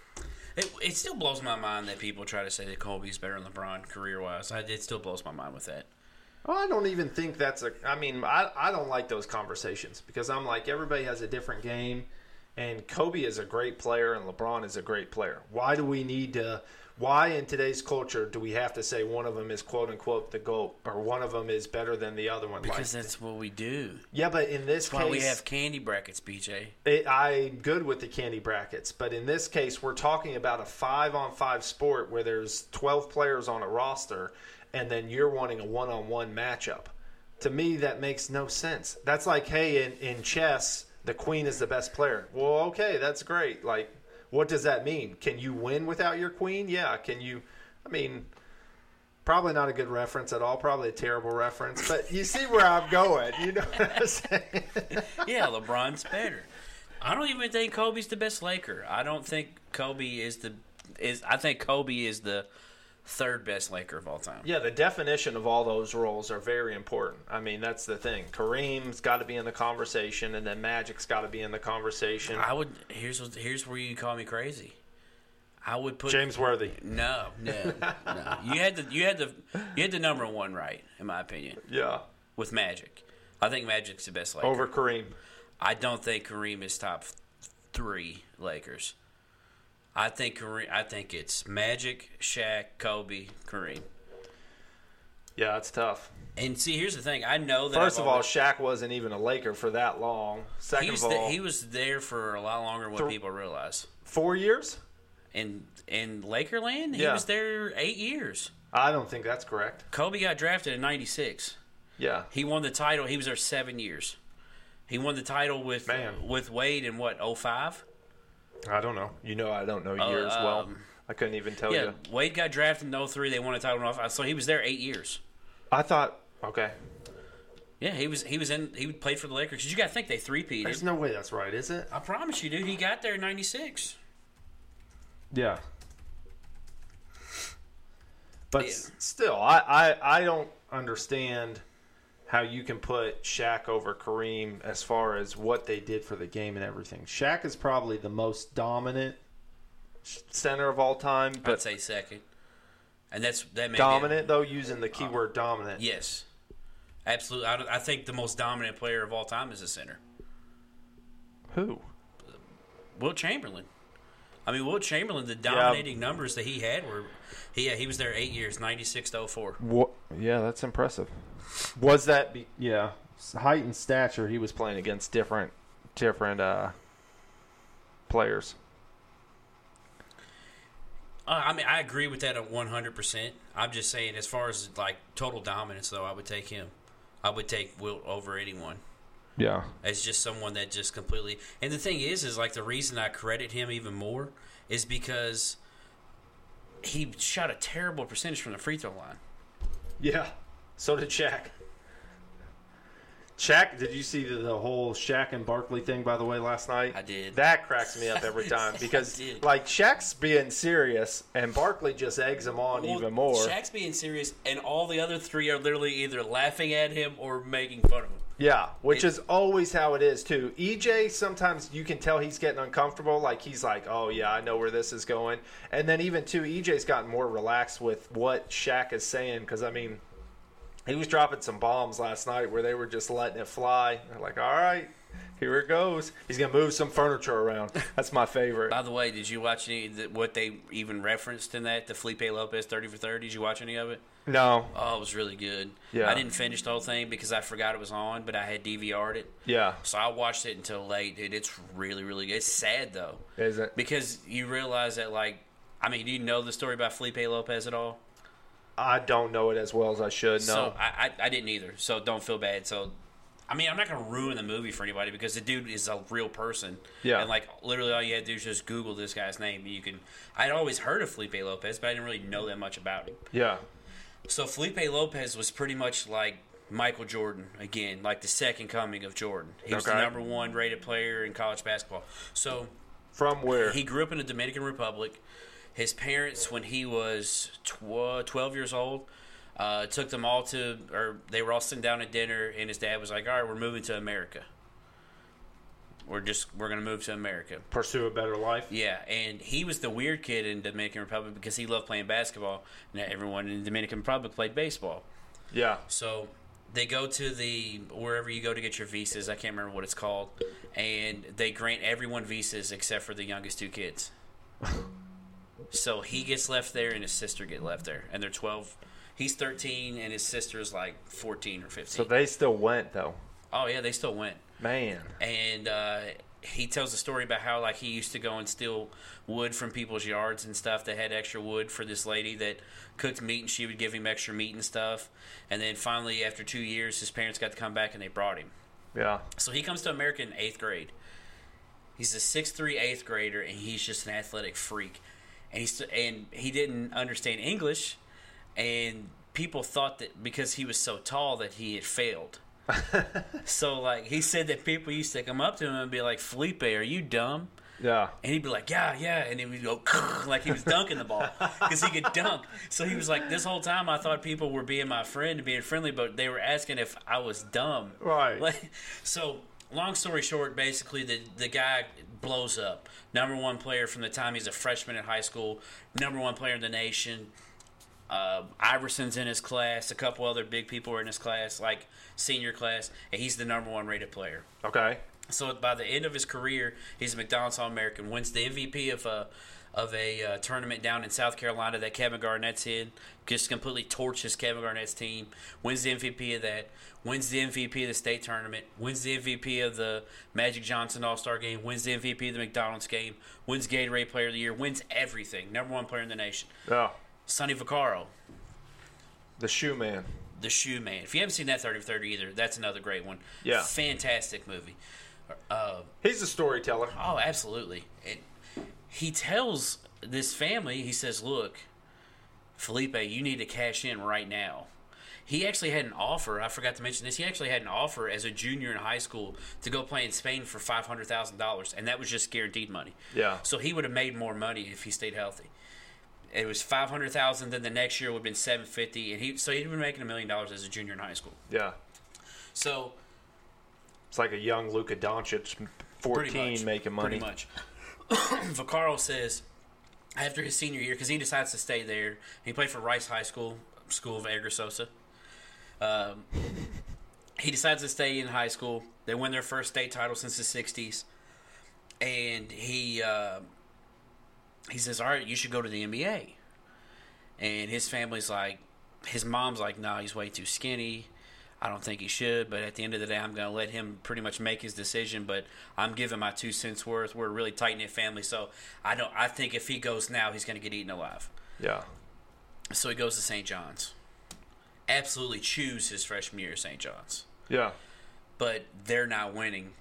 It, it still blows my mind that people try to say that Kobe's better than LeBron career wise. It still blows my mind with that. Well, I don't even think that's a. I mean, I, I don't like those conversations because I'm like everybody has a different game, and Kobe is a great player and LeBron is a great player. Why do we need to? Why in today's culture do we have to say one of them is quote unquote the goat or one of them is better than the other one? Because like, that's what we do. yeah, but in this That's why case, we have candy brackets, BJ. it, I'm good with the candy brackets, but in this case, we're talking about a five on five sport where there's 12 players on a roster, and then you're wanting a one on one matchup. To me, that makes no sense. That's like, hey, in, in chess, the queen is the best player. Well, okay, that's great. Like, what does that mean? Can you win without your queen? Yeah. Can you? I mean, probably not a good reference at all. Probably a terrible reference, but you see where I'm going. You know what I'm saying? Yeah, LeBron's better. I don't even think Kobe's the best Laker. I don't think Kobe is the is. I think Kobe is the third best Laker of all time. Yeah, the definition of all those roles are very important. I mean, that's the thing. Kareem's got to be in the conversation, and then Magic's got to be in the conversation. I would. Here's what- here's where you call me crazy. I would put James Worthy. No, no, no. You had the you had the you had the number one right, in my opinion, Yeah. with Magic. I think Magic's the best Laker. Over Kareem. I don't think Kareem is top three Lakers. I think Kareem. I think it's Magic, Shaq, Kobe, Kareem. Yeah, it's tough. And see, here's the thing. I know that. 1st I've of all, Shaq wasn't even a Laker for that long. Second he was of the- all, he was there for a lot longer than what Th- people realize. four years? In in Lakerland, he Yeah. was there eight years. I don't think that's correct. Kobe got drafted in '96. Yeah. He won the title. He was there seven years. He won the title with Man. with Wade in what 05? I don't know. You know, I don't know years well. um, I couldn't even tell Yeah, you. Wade got drafted in 03. They won a title in 05. So he was there eight years. I thought, okay. Yeah, he was he was in he played for the Lakers. 'Cause you got to think they three There's no way that's right, is it? I promise you, dude. He got there in '96. Yeah. But Yeah. s- still, I, I, I don't understand how you can put Shaq over Kareem as far as what they did for the game and everything. Shaq is probably the most dominant center of all time, I'd say second, and that's that may be- dominant though, using the keyword dominant. Yes, absolutely. I, I think the most dominant player of all time is a center. Who? Will Chamberlain. I mean, Wilt Chamberlain. The dominating numbers that he had were he he was there eight years, '96 to 04. What? Yeah, that's impressive. Was that? Be, yeah, height and stature. He was playing against different, different uh, players. Uh, I mean, I agree with that at 100. percent I'm just saying, as far as like total dominance, though, I would take him. I would take Wilt over anyone. Yeah. as just someone that just completely. And the thing is, is like the reason I credit him even more is because he shot a terrible percentage from the free throw line. Yeah. So did Shaq. Shaq, did you see the, the whole Shaq and Barkley thing by the way last night? I did. That cracks me up every <laughs> time because like Shaq's being serious and Barkley just eggs him on Well, even more. Shaq's being serious, and all the other three are literally either laughing at him or making fun of him. Yeah, which It- is always how it is too. EJ sometimes you can tell he's getting uncomfortable. Like he's like, "Oh yeah, I know where this is going." And then even too, EJ's gotten more relaxed with what Shaq is saying because I mean, he was dropping some bombs last night where they were just letting it fly. They're like, "All right, here it goes." He's gonna move some furniture around. <laughs> That's my favorite. By the way, did you watch any what they even referenced in that the Felipe Lopez thirty for thirty? Did you watch any of it? No, Oh, it was really good. Yeah. I didn't finish the whole thing because I forgot it was on, but I had DVR'd it. yeah, So I watched it until late, dude. It's really, really good. It's sad though, is it? because you realize that, like, I mean, do you know the story about Felipe Lopez at all? I don't know it as well as I should. No, So I, I, I didn't either. So don't feel bad. So, I mean, I'm not gonna ruin the movie for anybody because the dude is a real person. Yeah. And like, literally, all you had to do is just Google this guy's name. And You can. I'd always heard of Felipe Lopez, but I didn't really know that much about him. yeah, So Felipe Lopez was pretty much like Michael Jordan again, like the second coming of Jordan. He was the number one rated player in college basketball. So from where? he grew up in the Dominican Republic. His parents, when he was tw- 12 years old, uh, took them all to, or they were all sitting down at dinner, and his dad was like, "All right, we're moving to America. We're just we're gonna move to America." Pursue a better life. Yeah, and he was the weird kid in Dominican Republic because he loved playing basketball. Now everyone in Dominican Republic played baseball. Yeah. So they go to the wherever you go to get your visas. I can't remember what it's called, and they grant everyone visas except for the youngest two kids. <laughs> so he gets left there, and his sister get left there, and they're twelve. He's thirteen, and his sister's like fourteen or fifteen. So they still went though. oh yeah, they still went Man. and uh, he tells a story about how like he used to go and steal wood from people's yards and stuff. That had extra wood for this lady that cooked meat and she would give him extra meat and stuff. And then finally after two years his parents got to come back and they brought him. Yeah. so he comes to america in eighth grade. He's a sixth three eighth grader and he's just an athletic freak. And he's and he didn't understand english and people thought that because he was so tall that he had failed <laughs> so like he said that people used to come up to him and be like, "Felipe, are you dumb?" Yeah. And he'd be like, "Yeah, yeah," and he would go like he was dunking the ball because he could dunk. So he was like, "This whole time I thought people were being my friend and being friendly, but they were asking if I was dumb." Right. <laughs> Like, so long story short, basically the the guy blows up. Number one player from the time he's a freshman in high school. Number one player in the nation. Uh, Iverson's in his class. A couple other big people are in his class, like senior class, and he's the number one rated player. Okay. So by the end of his career, he's a McDonald's All American. Wins the MVP of a of a uh, tournament down in South Carolina that Kevin Garnett's in. Just completely torches Kevin Garnett's team. Wins the MVP of that. Wins the MVP of the state tournament. Wins the MVP of the Magic Johnson All Star game. Wins the MVP of the McDonald's game. Wins Gatorade Player of the Year. Wins everything. Number one player in the nation. Yeah. Sonny Vaccaro, The shoe man. The Shoe Man. If you haven't seen that 30 for 30 either, that's another great one. Yeah. Fantastic movie. Uh, He's a storyteller. Oh, absolutely. It, he tells this family, he says, "Look, Felipe, you need to cash in right now." He actually had an offer. I forgot to mention this. He actually had an offer as a junior in high school to go play in Spain for five hundred thousand dollars, and that was just guaranteed money. Yeah. So he would have made more money if he stayed healthy. It was five hundred thousand. Then the next year would have been seven fifty, and he so he'd been making a million dollars as a junior in high school. Yeah. So It's like a young Luka Doncic, 14, much. making money. Pretty much. <coughs> Vaccaro says after his senior year, because he decides to stay there, he played for Rice High School, School of Edgar Sosa. Um, he decides to stay in high school. They win their first state title since the '60s, and he uh, he says, "All right, you should go to the NBA." And his family's like, his mom's like, "Nah, he's way too skinny." I don't think he should, but at the end of the day, I'm going to let him pretty much make his decision. But I'm giving my two cents worth. We're a really tight knit family, so I don't. I think if he goes now, he's going to get eaten alive. Yeah. So he goes to St. John's. Absolutely choose his freshman year at St. John's, Yeah. but they're not winning,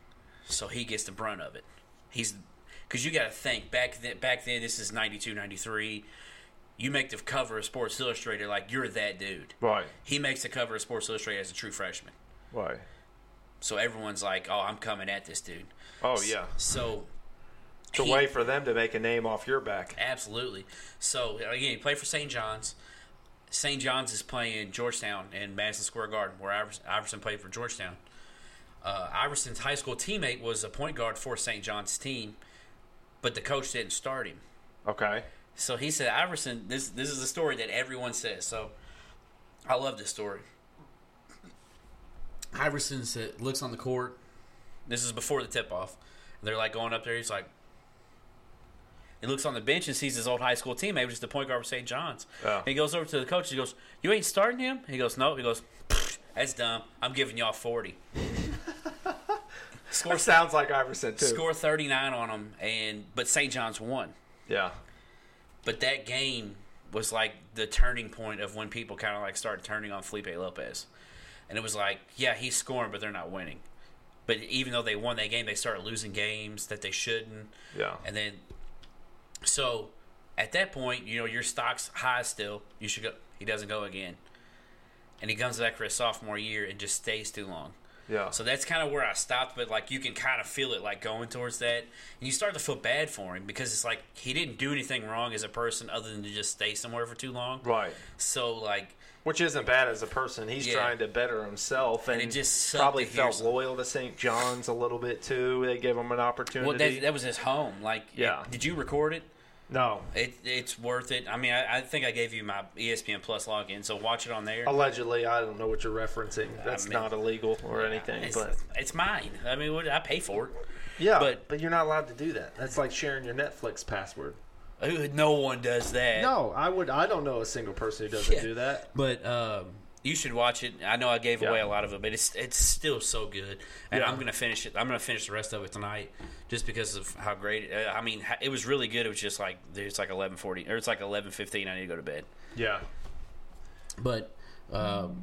so he gets the brunt of it. He's because you got to think back then. Back then, this is 92, 93. You make the cover of Sports Illustrated like you're that dude. Right. He makes the cover of Sports Illustrated as a true freshman. Right. So everyone's like, "Oh, I'm coming at this dude." Oh, yeah. So It's a he- way for them to make a name off your back. Absolutely. So again, you play for St. John's. St. John's is playing Georgetown in Madison Square Garden, where Iverson, Iverson played for Georgetown. Uh, Iverson's high school teammate was a point guard for St. John's team, but the coach didn't start him. Okay. So he said, Iverson, this this is a story that everyone says. So I love this story. Iverson said, looks on the court. This is before the tip off. They're like going up there. He's like, he looks on the bench and sees his old high school teammate, which is the point guard for St. John's. Yeah. He goes over to the coach. He goes, "You ain't starting him." He goes, "No." He goes, "That's dumb. I'm giving y'all 40." Score sounds like Iverson, too. score 39 on them, and but St. John's won. Yeah. But that game was like the turning point of when people kind of like started turning on Felipe Lopez. And it was like, yeah, he's scoring, but they're not winning. But even though they won that game, they started losing games that they shouldn't. Yeah. And then, so at that point, you know, your stock's high still. You should go. He doesn't go again. And he comes back for his sophomore year and just stays too long. Yeah. So that's kind of where I stopped, but like you can kind of feel it like going towards that, and you start to feel bad for him because it's like he didn't do anything wrong as a person other than to just stay somewhere for too long. right. So like, Which isn't bad as a person. He's Yeah. trying to better himself, and, it just probably felt some- loyal to St. John's a little bit too. They gave him an opportunity. well, that, that was his home. Like, Yeah. did you record it? No, It, it's worth it. I mean, I, I think I gave you my ESPN Plus login, so watch it on there. allegedly, I don't know what you're referencing. That's mean- not illegal or anything, it's, but it's mine. I mean, what, I pay for it. yeah, but- but you're not allowed to do that. That's like sharing your Netflix password. No one does that. No, I would. I don't know a single person who doesn't Yeah. do that. But um, you should watch it. I know I gave Yeah. away a lot of it, but it's it's still so good. And Yeah. I'm gonna finish it. I'm gonna finish the rest of it tonight, just because of how great. Uh, I mean, it was really good. It was just like it's like 11:40 or it's like 11:15. I need to go to bed. Yeah. But um,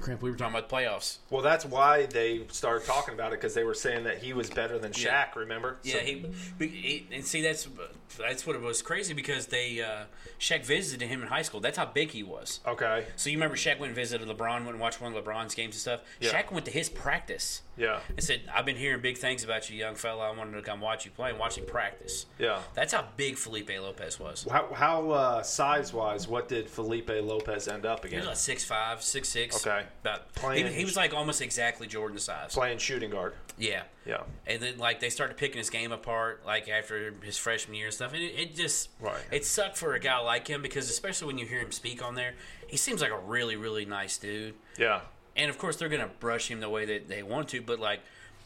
crap, we were talking about the playoffs. Well, that's why they started talking about it because they were saying that he was better than Shaq. Yeah. Remember? Yeah, So- he, he and see that's that's what it was crazy because they uh, Shaq visited him in high school. That's how big he was. Okay. So you remember Shaq went and visited LeBron, went and watched one of LeBron's games and stuff. Yeah. Shaq went to his practice Yeah. and said, "I've been hearing big things about you, young fella. I wanted to come watch you play and watch you practice." Yeah. That's how big Felipe Lopez was. How, how uh, size wise, what did Felipe Lopez end up He was like six five, six six. Okay. About Playing- he, he was like almost exactly Jordan's size. Playing shooting guard. Yeah. Yeah. And then like they started picking his game apart like after his freshman year and stuff, and it, it just Right. it sucked for a guy like him because especially when you hear him speak on there, he seems like a really really nice dude. Yeah. And of course they're gonna brush him the way that they want to, but like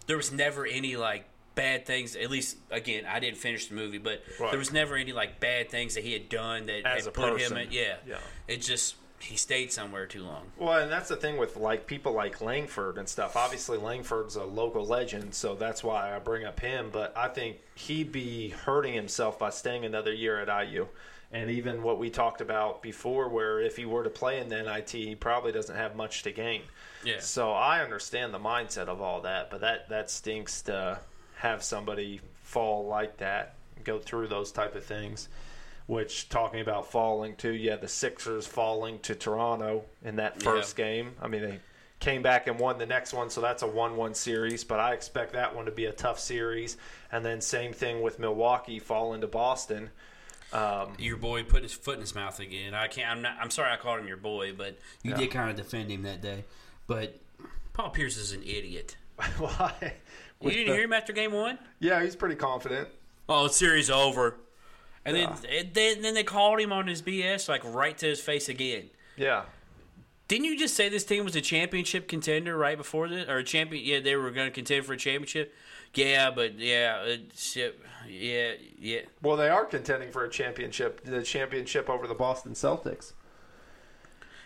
there was never any like bad things. At least again, I didn't finish the movie, but Right. there was never any like bad things that he had done that As had put person. him. At, yeah. Yeah. It just he stayed somewhere too long. Well, and that's the thing with like people like Langford and stuff. Obviously, Langford's a local legend, so that's why I bring up him. But I think he'd be hurting himself by staying another year at IU. And even what we talked about before, where if he were to play in the NIT, he probably doesn't have much to gain. Yeah. So I understand the mindset of all that, but that that stinks to have somebody fall like that, go through those type of things. Which talking about falling to, yeah, the Sixers falling to Toronto in that first game. I mean, they came back and won the next one, so that's a one-one series. But I expect that one to be a tough series. And then same thing with Milwaukee falling to Boston. Um, Your boy put his foot in his mouth again. I can't. I'm not. I'm sorry I called him your boy, but you Yeah. did kind of defend him that day. But Paul Pierce is an idiot. <laughs> why? You didn't the- hear him after game one? Yeah, he's pretty confident. Oh, series over. And Yeah. then, then then they called him on his BS like right to his face again. Yeah, Didn't you just say this team was a championship contender right before this, or a champion? Yeah, they were going to contend for a championship. Yeah, but yeah, it's, yeah, yeah. Well, they are contending for a championship, the championship over the Boston Celtics.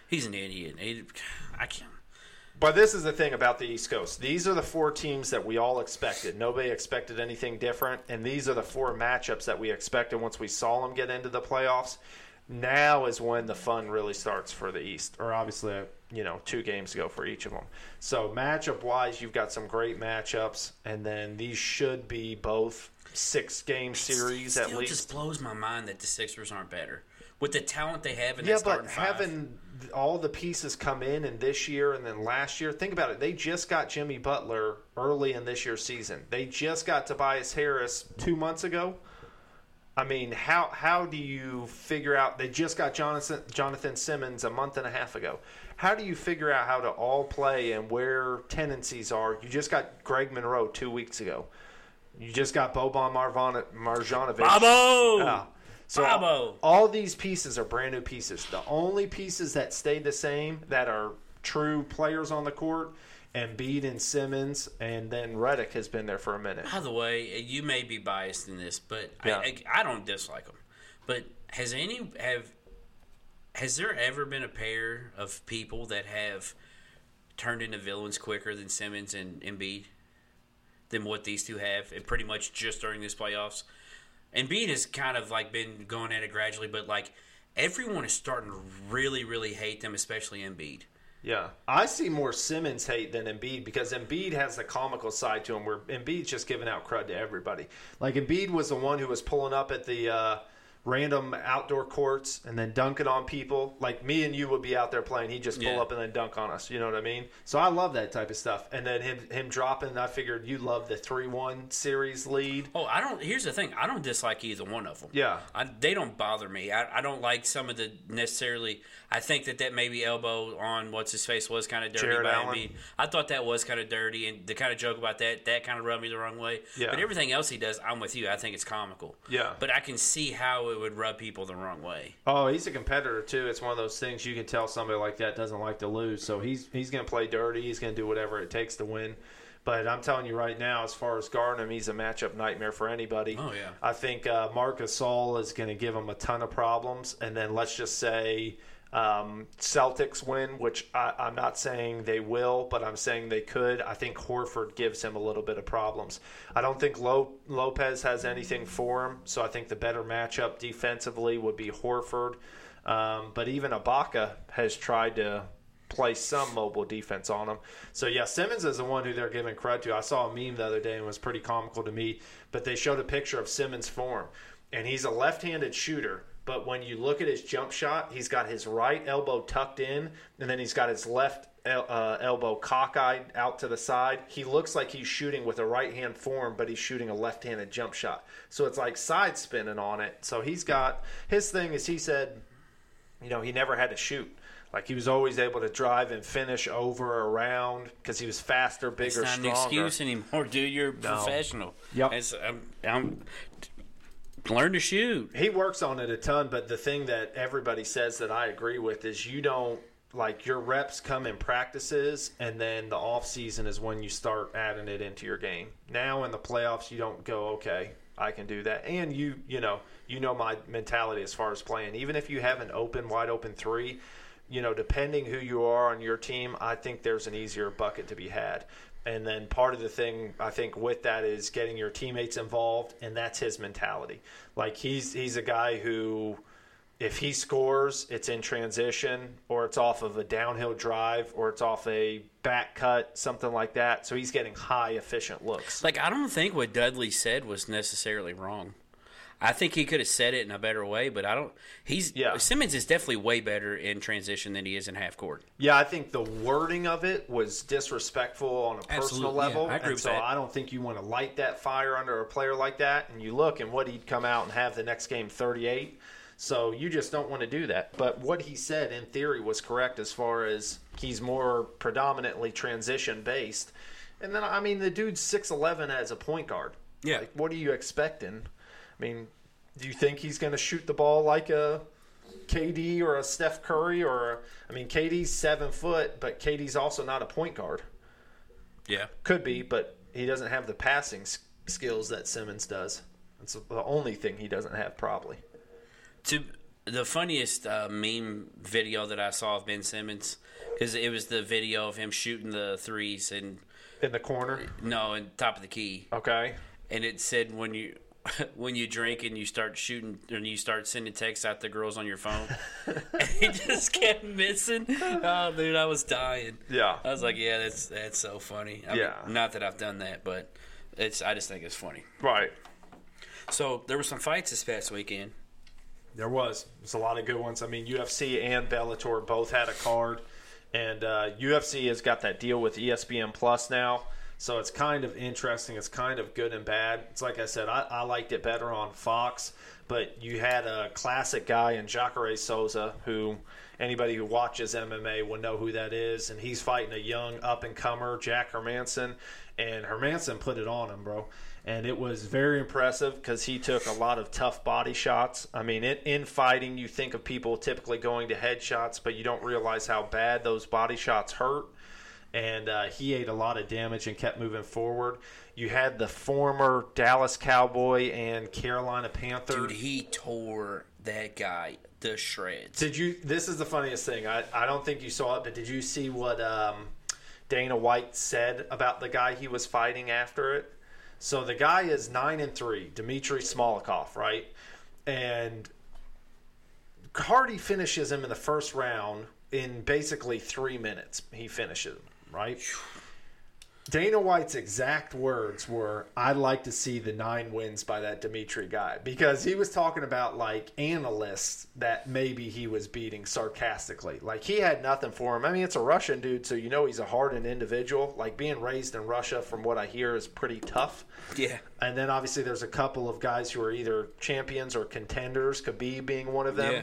He's an idiot. He, I can't. But this is the thing about the East Coast. These are the four teams that we all expected. Nobody expected anything different, and these are the four matchups that we expected once we saw them get into the playoffs. Now is when the fun really starts for the East, or obviously, you know, two games ago for each of them. So matchup wise, you've got some great matchups, and then these should be both six game series it at least. just blows my mind that the Sixers aren't better with the talent they have in Yeah, that starting but five. having all the pieces come in and this year and then last year, think about it. They just got Jimmy Butler early in this year's season. They just got Tobias Harris two months ago. I mean, how how do you figure out? They just got Jonathan Jonathan Simmons a month and a half ago. How do you figure out how to all play and where tendencies are? You just got Greg Monroe two weeks ago. You just got Boban Marvan- Marjanovic. Bobo. Yeah. So Bravo. all, all these pieces are brand new pieces. The only pieces that stayed the same that are true players on the court, Embiid and Simmons, and then Redick has been there for a minute. By the way, you may be biased in this, but Yeah. I, I, I don't dislike them. But has any have has there ever been a pair of people that have turned into villains quicker than Simmons and Embiid than what these two have, and pretty much just during this playoffs? Embiid has kind of like been going at it gradually, but like everyone is starting to really, really hate them, especially Embiid. Yeah, I see more Simmons hate than Embiid because Embiid has the comical side to him, where Embiid's just giving out crud to everybody. Like Embiid was the one who was pulling up at the uh, random outdoor courts and then dunking on people. Like me and you would be out there playing, he'd just pull Yeah. up and then dunk on us. You know what I mean? So I love that type of stuff. And then him him dropping. I figured you love the three one series lead. Oh, I don't. Here's the thing: I don't dislike either one of them. Yeah. I, they don't bother me. I, I don't like some of the necessarily. I think that that maybe elbow on what's his face was kind of dirty Jarrett by Allen. Embiid. I thought that was kind of dirty, and the kind of joke about that that kind of rubbed me the wrong way. Yeah. But everything else he does, I'm with you. I think it's comical. Yeah. But I can see how it would rub people the wrong way. Oh, he's a competitor too. It's one of those things you can tell somebody like that doesn't like to lose. So he's he's going to play dirty. He's going to do whatever it takes to win. But I'm telling you right now, as far as Garnham, he's a matchup nightmare for anybody. Oh, yeah. I think uh, Marc Gasol is going to give him a ton of problems. And then let's just say um, Celtics win, which I, I'm not saying they will, but I'm saying they could. I think Horford gives him a little bit of problems. I don't think Lo- Lopez has anything for him, so I think the better matchup defensively would be Horford. Um, but even Ibaka has tried to play some mobile defense on him. So yeah, Simmons is the one who they're giving credit to. I saw a meme the other day and it was pretty comical to me, but they showed a picture of Simmons' form, and he's a left-handed shooter. But when you look at his jump shot, he's got his right elbow tucked in, and then he's got his left el- uh, elbow cockeyed out to the side. He looks like he's shooting with a right hand form, but he's shooting a left handed jump shot. So it's like side spinning on it. So he's got his thing is he said, you know, he never had to shoot. Like he was always able to drive and finish over around because he was faster, bigger, It's not an stronger. excuse anymore, dude. You're a professional. Yep. I'm, I'm, learn to shoot. He works on it a ton, but the thing that everybody says that I agree with is you don't like your reps come in practices and then the off season is when you start adding it into your game. Now in the playoffs you don't go, okay, I can do that. And you you know, you know my mentality as far as playing. Even if you have an open, wide open three, you know, depending who you are on your team, I think there's an easier bucket to be had. And then part of the thing I think with that is getting your teammates involved, and that's his mentality. Like he's he's a guy who, if he scores, it's in transition, or it's off of a downhill drive, or it's off a back cut, something like that. So he's getting high efficient looks. Like I don't think what Dudley said was necessarily wrong. I think he could have said it in a better way, but I don't. He's Yeah. Simmons is definitely way better in transition than he is in half court. Yeah, I think the wording of it was disrespectful on a personal Absolutely, yeah, level. I agree and so that. I don't think you want to light that fire under a player like that. And you look and what he'd come out and have the next game 38. So you just don't want to do that. But what he said in theory was correct as far as he's more predominantly transition based. And then I mean the dude's 6'11 as a point guard. Yeah. Like, what are you expecting? I mean, do you think he's going to shoot the ball like a KD or a Steph Curry or a, I mean KD's seven foot, but KD's also not a point guard. Yeah. Could be, but he doesn't have the passing skills that Simmons does. That's the only thing he doesn't have, probably. To the funniest uh, meme video that I saw of Ben Simmons because it was the video of him shooting the threes and In the corner, no, in top of the key, okay. and it said when you. <laughs> When you drink and you start shooting and you start sending texts out to girls on your phone, <laughs> and he just kept missing. Oh, dude, I was dying. Yeah. I was like, yeah, that's that's so funny. I Yeah. mean, not that I've done that, but it's I just think it's funny. Right. So there were some fights this past weekend. There was. There's a lot of good ones. I mean, UFC and Bellator both had a card, and uh, UFC has got that deal with ESPN Plus now. So it's kind of interesting. It's kind of good and bad. It's like I said, I, I liked it better on Fox, but you had a classic guy in Jacare Souza who anybody who watches MMA will know who that is, and he's fighting a young up and comer, Jack Hermansson, and Hermansson put it on him, bro. And it was very impressive because he took a lot of tough body shots. I mean, in, in fighting, you think of people typically going to headshots, but you don't realize how bad those body shots hurt and uh, he ate a lot of damage and kept moving forward. You had the former Dallas Cowboy and Carolina Panther. Dude, he tore that guy to shreds. Did you? This is the funniest thing. I, I don't think you saw it, but did you see what um, Dana White said about the guy he was fighting after it? So the guy is nine and three, Dmitry Smoliakov, right? And Hardy finishes him in the first round in basically three minutes. He finishes him, right? Dana White's exact words were, "I'd like to see the nine wins by that Dimitri guy," because he was talking about like analysts that maybe he was beating sarcastically. Like he had nothing for him. I mean, it's a Russian dude, so you know he's a hardened individual. Like being raised in Russia, from what I hear, is pretty tough. Yeah. And then obviously there's a couple of guys who are either champions or contenders, Khabib being one of them. Yeah.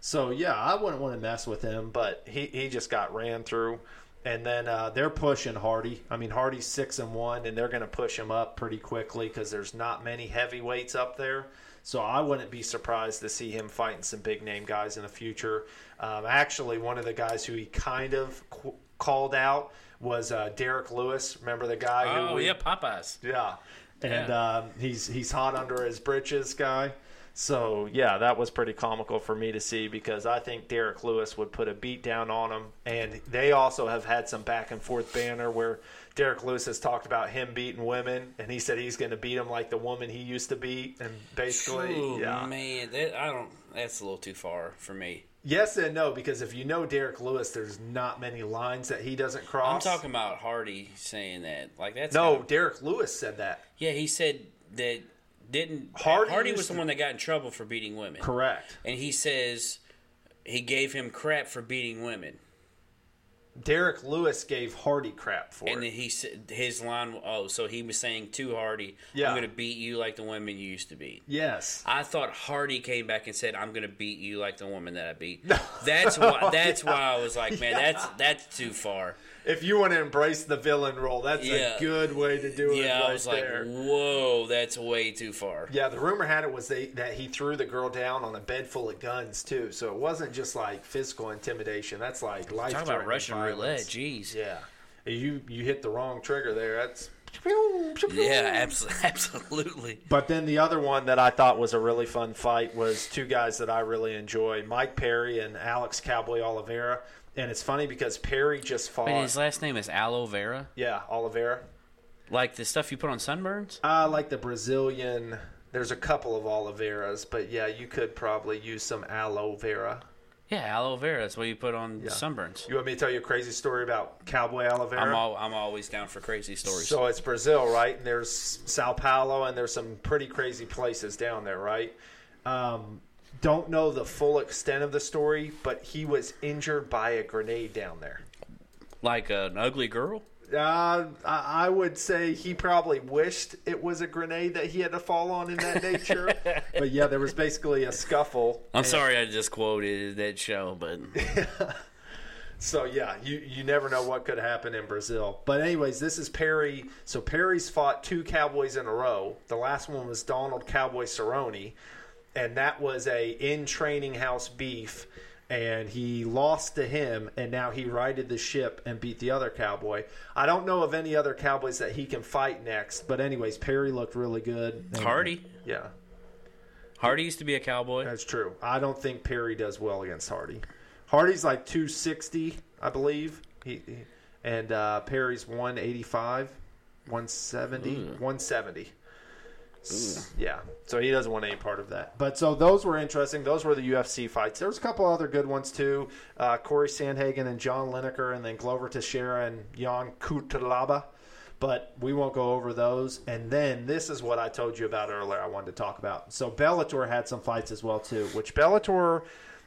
So yeah, I wouldn't want to mess with him, but he, he just got ran through. And then uh, they're pushing Hardy. I mean, Hardy's six and one, and they're going to push him up pretty quickly because there's not many heavyweights up there. So I wouldn't be surprised to see him fighting some big name guys in the future. Um, actually, one of the guys who he kind of qu- called out was uh, Derrick Lewis. Remember the guy? Oh who we, yeah, Popeyes. yeah, and Yeah. Um, he's he's hot under his britches, guy. So yeah, that was pretty comical for me to see because I think Derrick Lewis would put a beat down on him, and they also have had some back and forth banner where Derrick Lewis has talked about him beating women, and he said he's going to beat him like the woman he used to beat, and basically, Ooh, yeah, man, that, I don't. That's a little too far for me. yes and no because if you know Derrick Lewis, there's not many lines that he doesn't cross. I'm talking about Hardy saying that. Like that's no, kinda- Derrick Lewis said that. yeah, he said that didn't Hardy Hardy, was the one that got in trouble for beating women, Correct. and he says he gave him crap for beating women, Derrick Lewis gave Hardy crap for and it. then he said his line. Oh, so he was saying to Hardy, Yeah. "I'm going to beat you like the women you used to beat." Yes. I thought Hardy came back and said, "I'm going to beat you like the woman that I beat." <laughs> That's why. That's <laughs> why I was like, "Man, that's that's too far." If you want to embrace the villain role, that's Yeah. a good way to do it Yeah, right I was like, there. "Whoa, that's way too far." Yeah, the rumor had it was they, that he threw the girl down on a bed full of guns too. So it wasn't just like physical intimidation. That's like life. Talk about Russian roulette. Jeez. Yeah, you you hit the wrong trigger there. That's Yeah, absolutely, <laughs> absolutely. But then the other one that I thought was a really fun fight was two guys that I really enjoy, Mike Perry and Alex Cowboy Oliveira. And it's funny because Perry just fought. Wait, his last name is Aloe Vera, yeah, Oliveira. like the stuff you put on sunburns. I like the Brazilian. There's a couple of Oliveiras, but yeah, you could probably use some aloe vera. Yeah, aloe vera. That's what you put on sunburns. You want me to tell you a crazy story about Cowboy Oliveira? I'm all, I'm always down for crazy stories. So it's Brazil, right? And there's Sao Paulo, and there's some pretty crazy places down there, right? Um, don't know the full extent of the story, but he was injured by a grenade down there. like an ugly girl. Uh, I I would say he probably wished it was a grenade that he had to fall on in that nature. <laughs> but yeah, there was basically a scuffle. I'm and- sorry, I just quoted that show, but <laughs> So yeah, you you never know what could happen in Brazil. But anyways, this is Perry. So Perry's fought two Cowboys in a row. The last one was Donald Cowboy Cerrone, and that was a in training house beef. And he lost to him, and now he righted the ship and beat the other cowboy. I don't know of any other cowboys that he can fight next. But anyways, Perry looked really good. And- Hardy. yeah, Hardy used to be a cowboy. that's true. I don't think Perry does well against Hardy. Hardy's like 260, I believe. He, he- and uh, Perry's 185, 170, 170. Yeah, so he doesn't want any part of that. But so those were interesting. Those were the UFC fights. There was a couple other good ones too. Uh, Corey Sandhagen and John Lineker, and then Glover Teixeira and Ion Cutelaba. But we won't go over those. And then this is what I told you about earlier. I wanted to talk about. So Bellator had some fights as well too, which Bellator.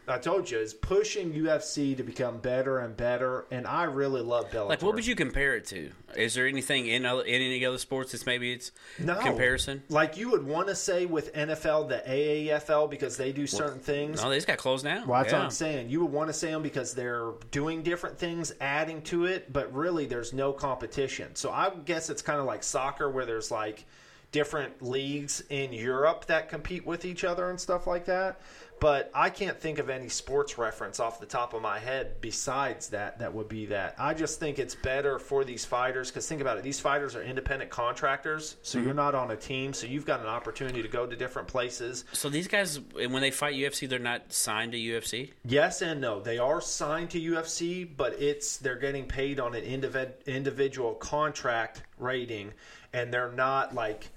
I told you is pushing UFC to become better and better, and I really love Bellator. Like, what would you compare it to? Is there anything in other, in any other sports that's maybe it's No. comparison? Like you would want to say with NFL, the AAFL, because they do certain things. No, they just got closed now. Well, that's yeah. what I'm saying. You would want to say them because they're doing different things, adding to it, but really there's no competition. So I guess it's kind of like soccer where there's like different leagues in Europe that compete with each other and stuff like that. But I can't think of any sports reference off the top of my head besides that that would be that. I just think it's better for these fighters because think about it. These fighters are independent contractors, so Mm-hmm. you're not on a team, so you've got an opportunity to go to different places. So these guys, when they fight UFC, they're not signed to UFC. Yes and no. They are signed to UFC, but it's they're getting paid on an individ, individual contract rating, and they're not like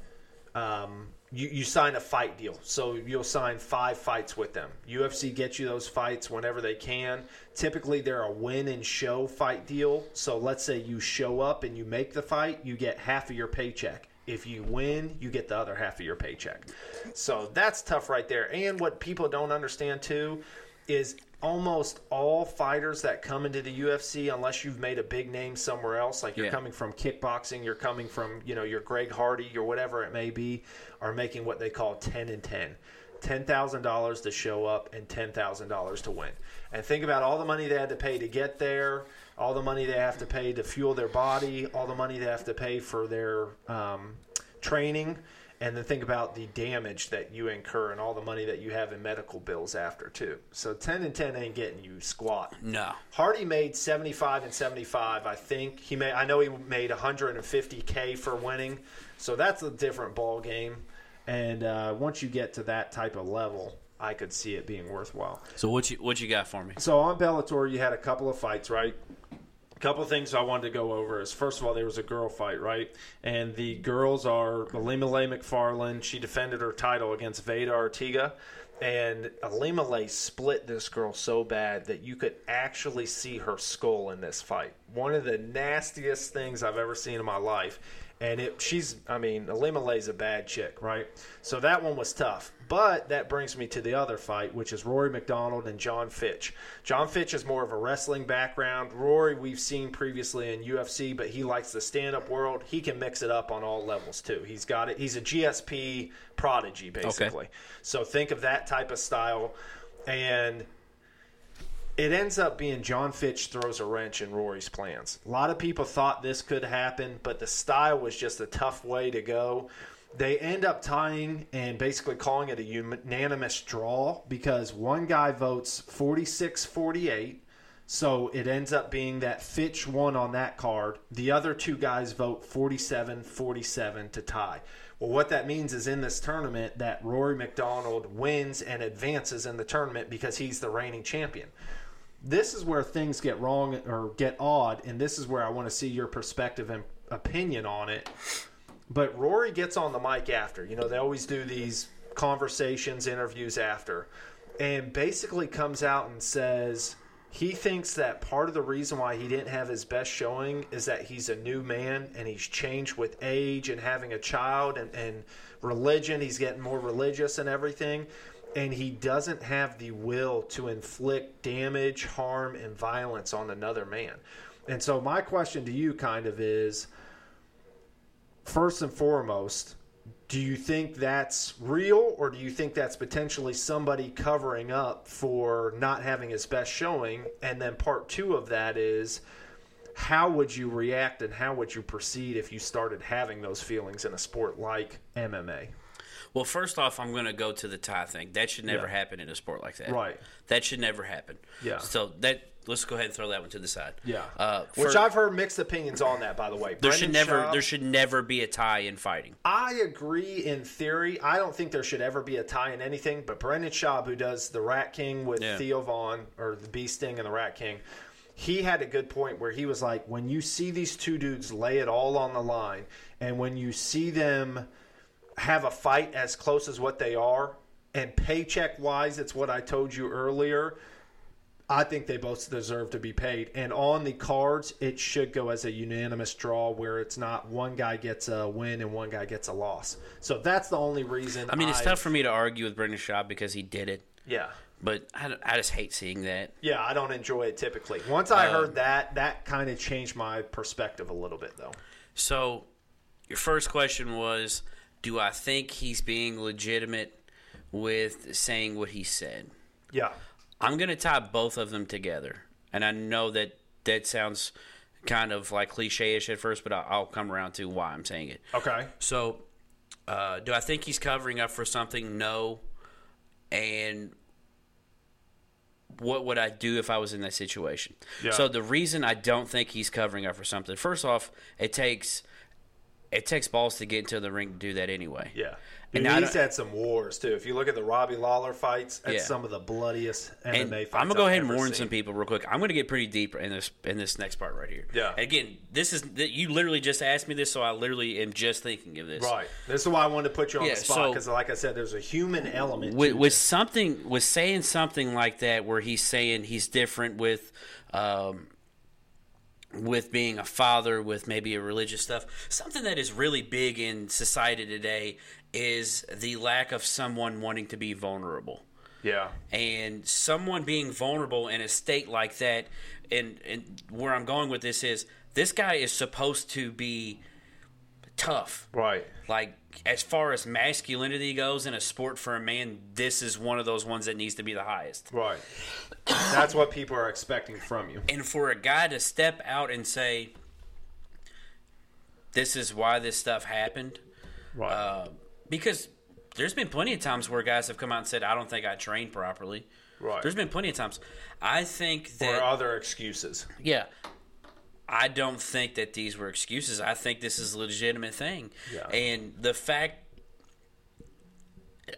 um, you, you sign a fight deal. So you'll sign five fights with them. UFC gets you those fights whenever they can. Typically, they're a win and show fight deal. So let's say you show up and you make the fight, you get half of your paycheck. If you win, you get the other half of your paycheck. So that's tough right there. And what people don't understand too is almost all fighters that come into the UFC, unless you've made a big name somewhere else, like you're Yeah. coming from kickboxing, you're coming from, you know, your Greg Hardy or whatever it may be, are making what they call 10 and 10. $10,000 to show up and $10,000 to win. And think about all the money they had to pay to get there, all the money they have to pay to fuel their body, all the money they have to pay for their um, training. And then think about the damage that you incur and all the money that you have in medical bills after too. So ten and ten ain't getting you squat. No. Hardy made seventy five and seventy five. I think he made. I know he made one hundred and fifty k for winning. So that's a different ball game. And uh, once you get to that type of level, I could see it being worthwhile. So what you what you got for me? So on Bellator, you had a couple of fights, right? Couple things I wanted to go over is first of all, there was a girl fight, right? And the girls are Ilima-Lei Macfarlane. She defended her title against Veta Arteaga. And Ilima-Lei split this girl so bad that you could actually see her skull in this fight. One of the nastiest things I've ever seen in my life. And it, she's, I mean, Ilima-Lei's a bad chick, right? So that one was tough. But that brings me to the other fight, which is Rory MacDonald and John Fitch. John Fitch is more of a wrestling background. Rory, we've seen previously in UFC, but he likes the stand up world. He can mix it up on all levels, too. He's got it. He's a GSP prodigy, basically. Okay. So think of that type of style. And it ends up being John Fitch throws a wrench in Rory's plans. A lot of people thought this could happen, but the style was just a tough way to go. They end up tying and basically calling it a unanimous draw because one guy votes 46 48. So it ends up being that Fitch won on that card. The other two guys vote 47 47 to tie. Well, what that means is in this tournament that Rory MacDonald wins and advances in the tournament because he's the reigning champion this is where things get wrong or get odd, and this is where I want to see your perspective and opinion on it. But Rory gets on the mic after. You know, they always do these conversations, interviews after, and basically comes out and says he thinks that part of the reason why he didn't have his best showing is that he's a new man and he's changed with age and having a child and, and religion. He's getting more religious and everything and he doesn't have the will to inflict damage, harm, and violence on another man. And so, my question to you kind of is first and foremost, do you think that's real, or do you think that's potentially somebody covering up for not having his best showing? And then, part two of that is, how would you react and how would you proceed if you started having those feelings in a sport like MMA? Well, first off, I'm going to go to the tie thing. That should never Yeah. happen in a sport like that. Right. That should never happen. Yeah. So that let's go ahead and throw that one to the side. Yeah, Uh, which I've heard mixed opinions on that. By the way, there should never Schaub- there should never be a tie in fighting. I agree in theory. I don't think there should ever be a tie in anything. But Brendan Schaub, who does the Rat King with Yeah. Theo Von or the Bee Sting and the Rat King, he had a good point where he was like, when you see these two dudes lay it all on the line, and when you see them have a fight as close as what they are, and paycheck wise, it's what I told you earlier. I think they both deserve to be paid. And on the cards, it should go as a unanimous draw where it's not one guy gets a win and one guy gets a loss. So that's the only reason. I mean, it's I've- tough for me to argue with Brendan Schaub because he did it, Yeah. but I, I just hate seeing that. Yeah, I don't enjoy it typically. Once I Um, heard that, that kind of changed my perspective a little bit, though. So, your first question was, do I think he's being legitimate with saying what he said? Yeah. I'm going to tie both of them together. And I know that that sounds kind of like cliche ish at first, but I'll, come around to why I'm saying it. Okay. So, uh, do I think he's covering up for something? No. And what would I do if I was in that situation? Yeah. So the reason I don't think he's covering up for something, first off, it takes it takes balls to get into the ring to do that anyway. Yeah. And And he's had some wars, too. If you look at the Robbie Lawler fights, that's Yeah. some of the bloodiest MMA And fights. I'm gonna go I've ahead and warn seen. some people real quick. I'm gonna get pretty deep in this in this next part right here. Yeah. Again, this is you literally just asked me this, so I literally am just thinking of this. Right. This is why I wanted to put you on Yeah, the spot so- because, like I said, there's a human element. with, with something with saying something like that where he's saying he's different with um, with being a father with maybe a religious stuff something that is really big in society today is the lack of someone wanting to be vulnerable Yeah. and someone being vulnerable in a state like that and, and where i'm going with this is this guy is supposed to be tough Right. like as far as masculinity goes in a sport for a man, this is one of those ones that needs to be the highest. Right. That's what people are expecting from you. And for a guy to step out and say, "This is why this stuff happened," Right. uh, because there's been plenty of times where guys have come out and said, "I don't think I trained properly." Right. There's been plenty of times. I think that or other excuses. yeah. I don't think that these were excuses. I think this is a legitimate thing. Yeah. And the fact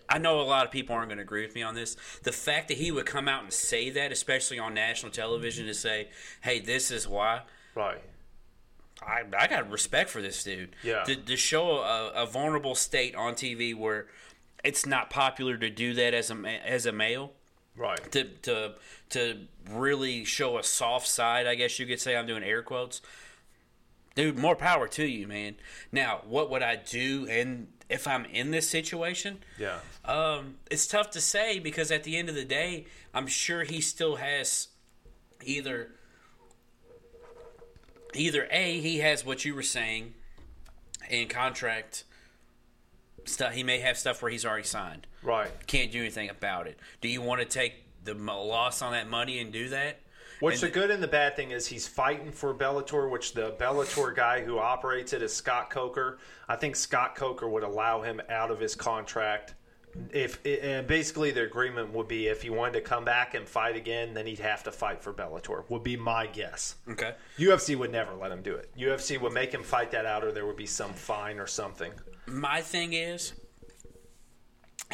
I know a lot of people aren't going to agree with me on this. The fact that he would come out and say that, especially on national television, to say, "Hey, this is why," Right. I, I got respect for this dude. Yeah. To, to show a, a vulnerable state on TV where it's not popular to do that as a as a male. Right. To to to really show a soft side, I guess you could say. I'm doing air quotes. Dude, more power to you, man. Now, what would I do? And if I'm in this situation, Yeah. um, it's tough to say because at the end of the day, I'm sure he still has either either a he has what you were saying in contract stuff. He may have stuff where he's already signed. Right. Can't do anything about it. Do you want to take the loss on that money and do that? Which And the good and the bad thing is he's fighting for Bellator, which the Bellator guy who operates it is Scott Coker. I think Scott Coker would allow him out of his contract. If and basically the agreement would be if he wanted to come back and fight again, then he'd have to fight for Bellator. Would be my guess. Okay. UFC would never let him do it. UFC would make him fight that out, or there would be some fine or something. My thing is,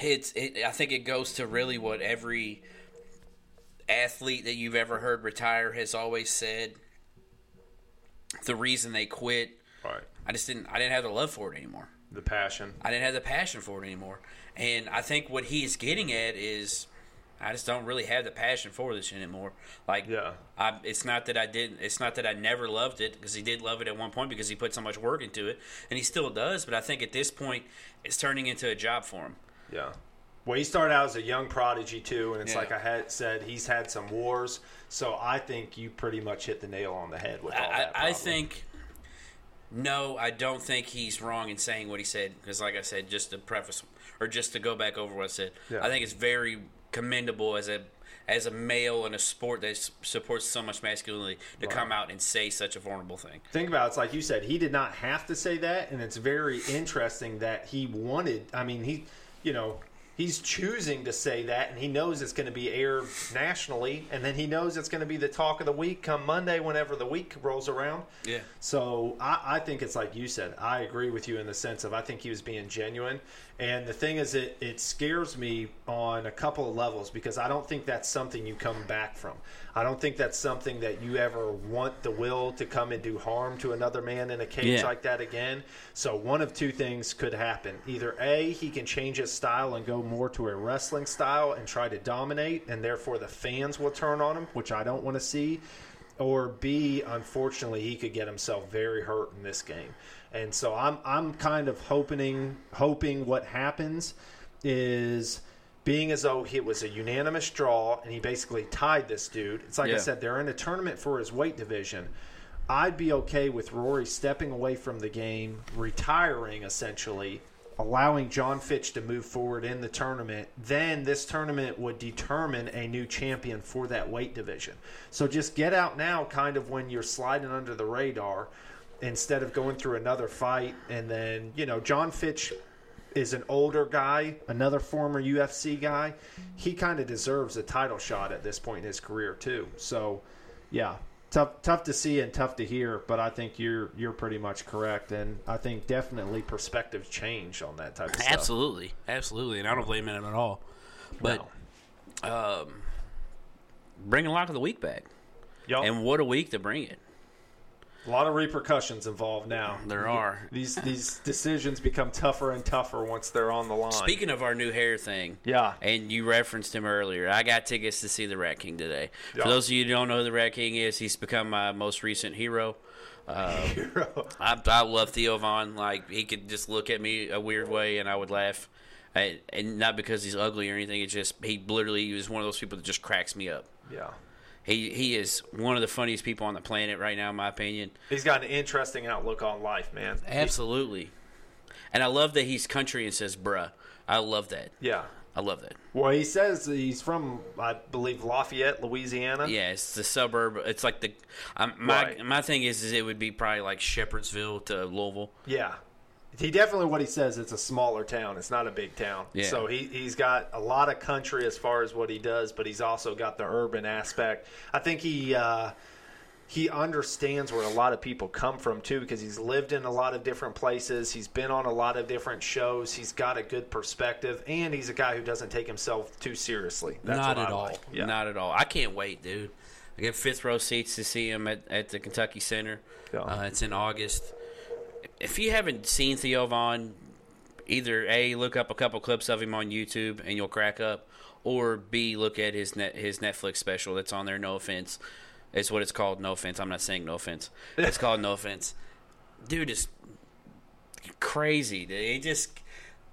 it's. It, I think it goes to really what every athlete that you've ever heard retire has always said. The reason they quit, Right. I just didn't. I didn't have the love for it anymore. The passion. I didn't have the passion for it anymore. And I think what he's getting at is I just don't really have the passion for this anymore. Like, Yeah. I, it's not that I didn't. It's not that I never loved it because he did love it at one point because he put so much work into it, and he still does. But I think at this point, it's turning into a job for him. Yeah. Well, he started out as a young prodigy too, and it's Yeah. like I had said, he's had some wars. So I think you pretty much hit the nail on the head with all I, that. I, I think. No, I don't think he's wrong in saying what he said because, like I said, just to preface or just to go back over what I said, Yeah. I think it's very commendable as a as a male in a sport that supports so much masculinity to come out and say such a vulnerable thing. Think about it, it's like you said, he did not have to say that, and it's very interesting that he wanted. I mean, he, you know, he's choosing to say that, and he knows it's going to be aired nationally, and then he knows it's going to be the talk of the week come Monday whenever the week rolls around. Yeah. So I, I think it's like you said. I agree with you in the sense of I think he was being genuine. And the thing is, it, it scares me on a couple of levels because I don't think that's something you come back from. I don't think that's something that you ever want the will to come and do harm to another man in a cage Yeah. like that again. So one of two things could happen. Either A, he can change his style and go more to a wrestling style and try to dominate, and therefore the fans will turn on him, which I don't want to see or B, unfortunately, he could get himself very hurt in this game. And so I'm I'm kind of hoping hoping what happens is being as though it was a unanimous draw and he basically tied this dude. It's like I said, they're in a tournament for his weight division. I'd be okay with Rory stepping away from the game, retiring essentially, allowing Jon Fitch to move forward in the tournament. Then this tournament would determine a new champion for that weight division. So just get out now, kind of when you're sliding under the radar, instead of going through another fight. And then, you know, Jon Fitch is an older guy, another former UFC guy. He kind of deserves a title shot at this point in his career too. So, yeah, tough tough to see and tough to hear, but I think you're you're pretty much correct, and I think definitely perspectives change on that type of stuff. Absolutely, absolutely, and I don't blame him at all. But um, bring a lock of the week back, Yup. and what a week to bring it. A lot of repercussions involved now. There are. These these decisions become tougher and tougher once they're on the line. Speaking of our new hair thing, Yeah. and you referenced him earlier. I got tickets to see the Rat King today. Yeah. For those of you who don't know who the Rat King is, he's become my most recent uh, <laughs> hero. I, I love Theo Von. Like he could just look at me a weird way, and I would laugh. I, and not because he's ugly or anything. It's just he literally is one of those people that just cracks me up. yeah. He he is one of the funniest people on the planet right now, in my opinion. He's got an interesting outlook on life, man. Absolutely. And I love that he's country and says "bruh." I love that. Yeah. I love that. Well, he says he's from, I believe, Lafayette, Louisiana. Yeah, it's the suburb. It's like the um, my Right. my thing is, is it would be probably like Shepherdsville to Louisville. Yeah. He definitely what he says. It's a smaller town. It's not a big town. Yeah. So he he's got a lot of country as far as what he does, but he's also got the urban aspect. I think he uh, he understands where a lot of people come from too, because he's lived in a lot of different places. He's been on a lot of different shows. He's got a good perspective, and he's a guy who doesn't take himself too seriously. That's Not at I all. like. Yeah. Not at all. I can't wait, dude. I get fifth row seats to see him at, at the Kentucky Center. Yeah. Uh, it's in August. If you haven't seen Theo Von, either A, look up a couple clips of him on YouTube and you'll crack up, or B, look at his net, his Netflix special that's on there, No Offense. It's what it's called, No Offense. I'm not saying No Offense. It's called No Offense. Dude is crazy. Dude. He just,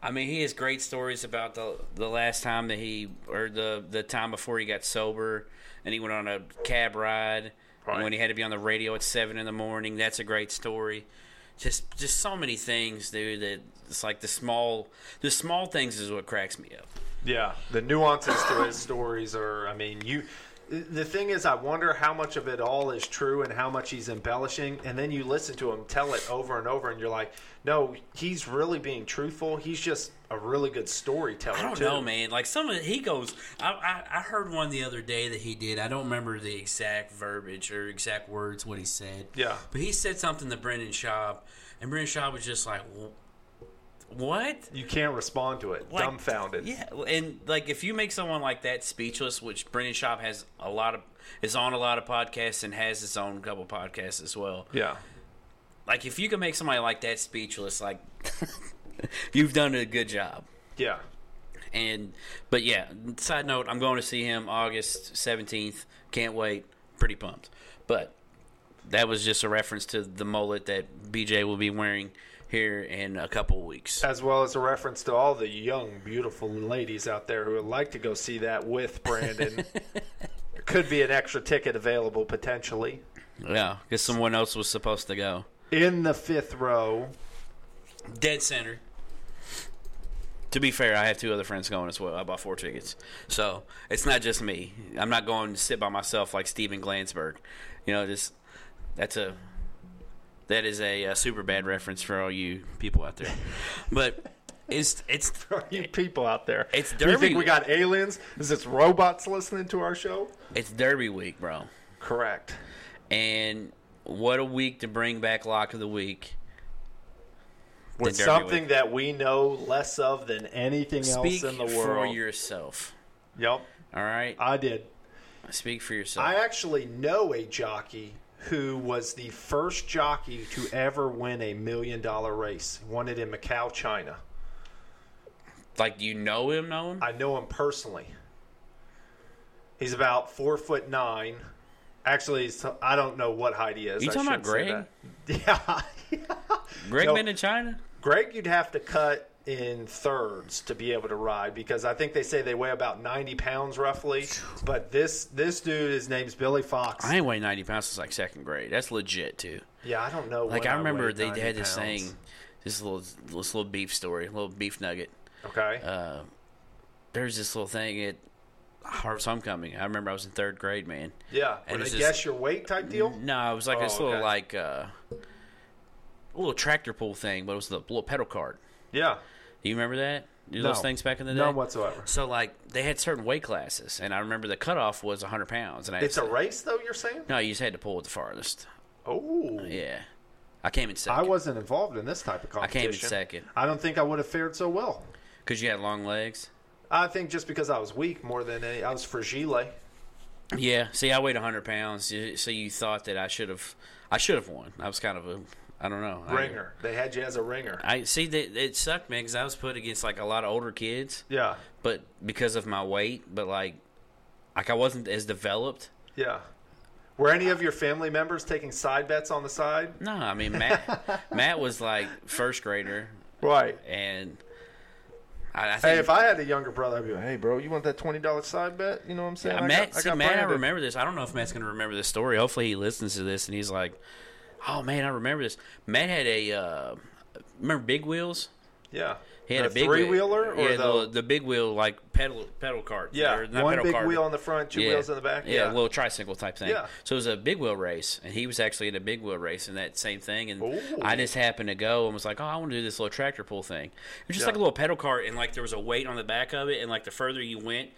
I mean, he has great stories about the the last time that he, or the the time before he got sober, and he went on a cab ride, Right. and when he had to be on the radio at seven in the morning. That's a great story. Just just so many things, dude. That it's like the small the small things is what cracks me up. Yeah, the nuances to his stories are. I mean, you. The thing is, I wonder how much of it all is true and how much he's embellishing. And then you listen to him tell it over and over, and you're like, no, he's really being truthful. He's just a really good storyteller. I don't too. know, man. Like some of he goes. I, I I heard one the other day that he did. I don't remember the exact verbiage or exact words what he said. Yeah. but he said something to Brendan Schaub, and Brendan Schaub was just like, "Wh- "What?" You can't respond to it. Like, dumbfounded. Yeah, and like if you make someone like that speechless, which Brendan Schaub has a lot of, is on a lot of podcasts and has his own couple podcasts as well. Yeah. Like if you can make somebody like that speechless, like <laughs> you've done a good job. Yeah. And but yeah, side note, I'm going to see him August 17th. Can't wait. Pretty pumped. But that was just a reference to the mullet that BJ will be wearing here in a couple weeks. As well as a reference to all the young, beautiful ladies out there who would like to go see that with Brandon. there <laughs> could be an extra ticket available potentially. Yeah, because someone else was supposed to go. In the fifth row, Dead center. To be fair, I have two other friends going as well. I bought four tickets, so it's not just me. I'm not going to sit by myself like Steven Glansberg. You know, just that's a that is a, uh super bad reference for all you people out there. But it's it's <laughs> are you people out there? It's Do you think we got aliens? Is this robots listening to our show? it's Derby week, bro. Correct. And what a week to bring back Lock of the Week. With something week. that we know less of than anything Speak else in the world. for yourself. Yep, All right, I did. speak for yourself. I actually know a jockey who was the first jockey to ever win a million dollar race. Won it in Macau, China. like, do you know him? Know him? I know him personally. He's about four foot nine. Actually, I don't know what height he is. You I talking about shouldn't. <laughs> Yeah. <laughs> Greg no. been to China? Greg, you'd have to cut in thirds to be able to ride because I think they say they weigh about 90 pounds roughly. But this this dude, his name's Billy Fox. I ain't weighed 90 pounds since like second grade. That's legit, too. yeah, I don't know. Like, I remember weighed they 90 had this pounds. saying, this little, this little beef story, a little beef nugget. Okay. Uh, there's this little thing at Harvest Homecoming. I remember I was in third grade, man. yeah. and it's guess your weight type deal? No, it was like Oh, this little okay. like uh, little tractor pull thing, but it was the little pedal cart. Yeah. Do you remember that? Do No. those things back in the day? None whatsoever. So like they had certain weight classes, and I remember the cutoff was 100 pounds, and I It's a race, though. You're saying? no, you just had to pull it the farthest. Oh. Uh, yeah, I came in second. I wasn't involved in this type of competition. I came in second I don't think I would have fared so well. because you had long legs. I think just because I was weak more than any, I was fragile. Yeah. See, I weighed 100 pounds, so you thought that I should have, I should have won. I was kind of a, I don't know, I- Ringer. They had you as a ringer. I see that it sucked, me because I was put against like a lot of older kids, Yeah. but because of my weight, but like, like I wasn't as developed. Yeah. Were any of your family members taking side bets on the side? No, I mean Matt. <laughs> Matt was like first grader, Right. and I, I think Hey, if I had a younger brother, I'd be like, "Hey, bro, you want that twenty dollars side bet? You know what I'm saying?" Yeah, I Matt, got- I see, got Matt, I remember this. I don't know if Matt's going to remember this story. Hopefully, he listens to this and he's like, "Oh man, I remember this." Matt had a uh, remember Big Wheels. Yeah. He had the a big three wheeler or yeah, the, the, big wheel like pedal pedal cart. yeah one pedal big cart, wheel on the front, two wheels in the back. Yeah, a little tricycle type thing. Yeah. So it was a big wheel race, and he was actually in a big wheel race in that same thing. And Ooh. I just happened to go and was like, oh, I want to do this little tractor pull thing. It was just Yeah. like a little pedal cart, and like there was a weight on the back of it, and like the further you went,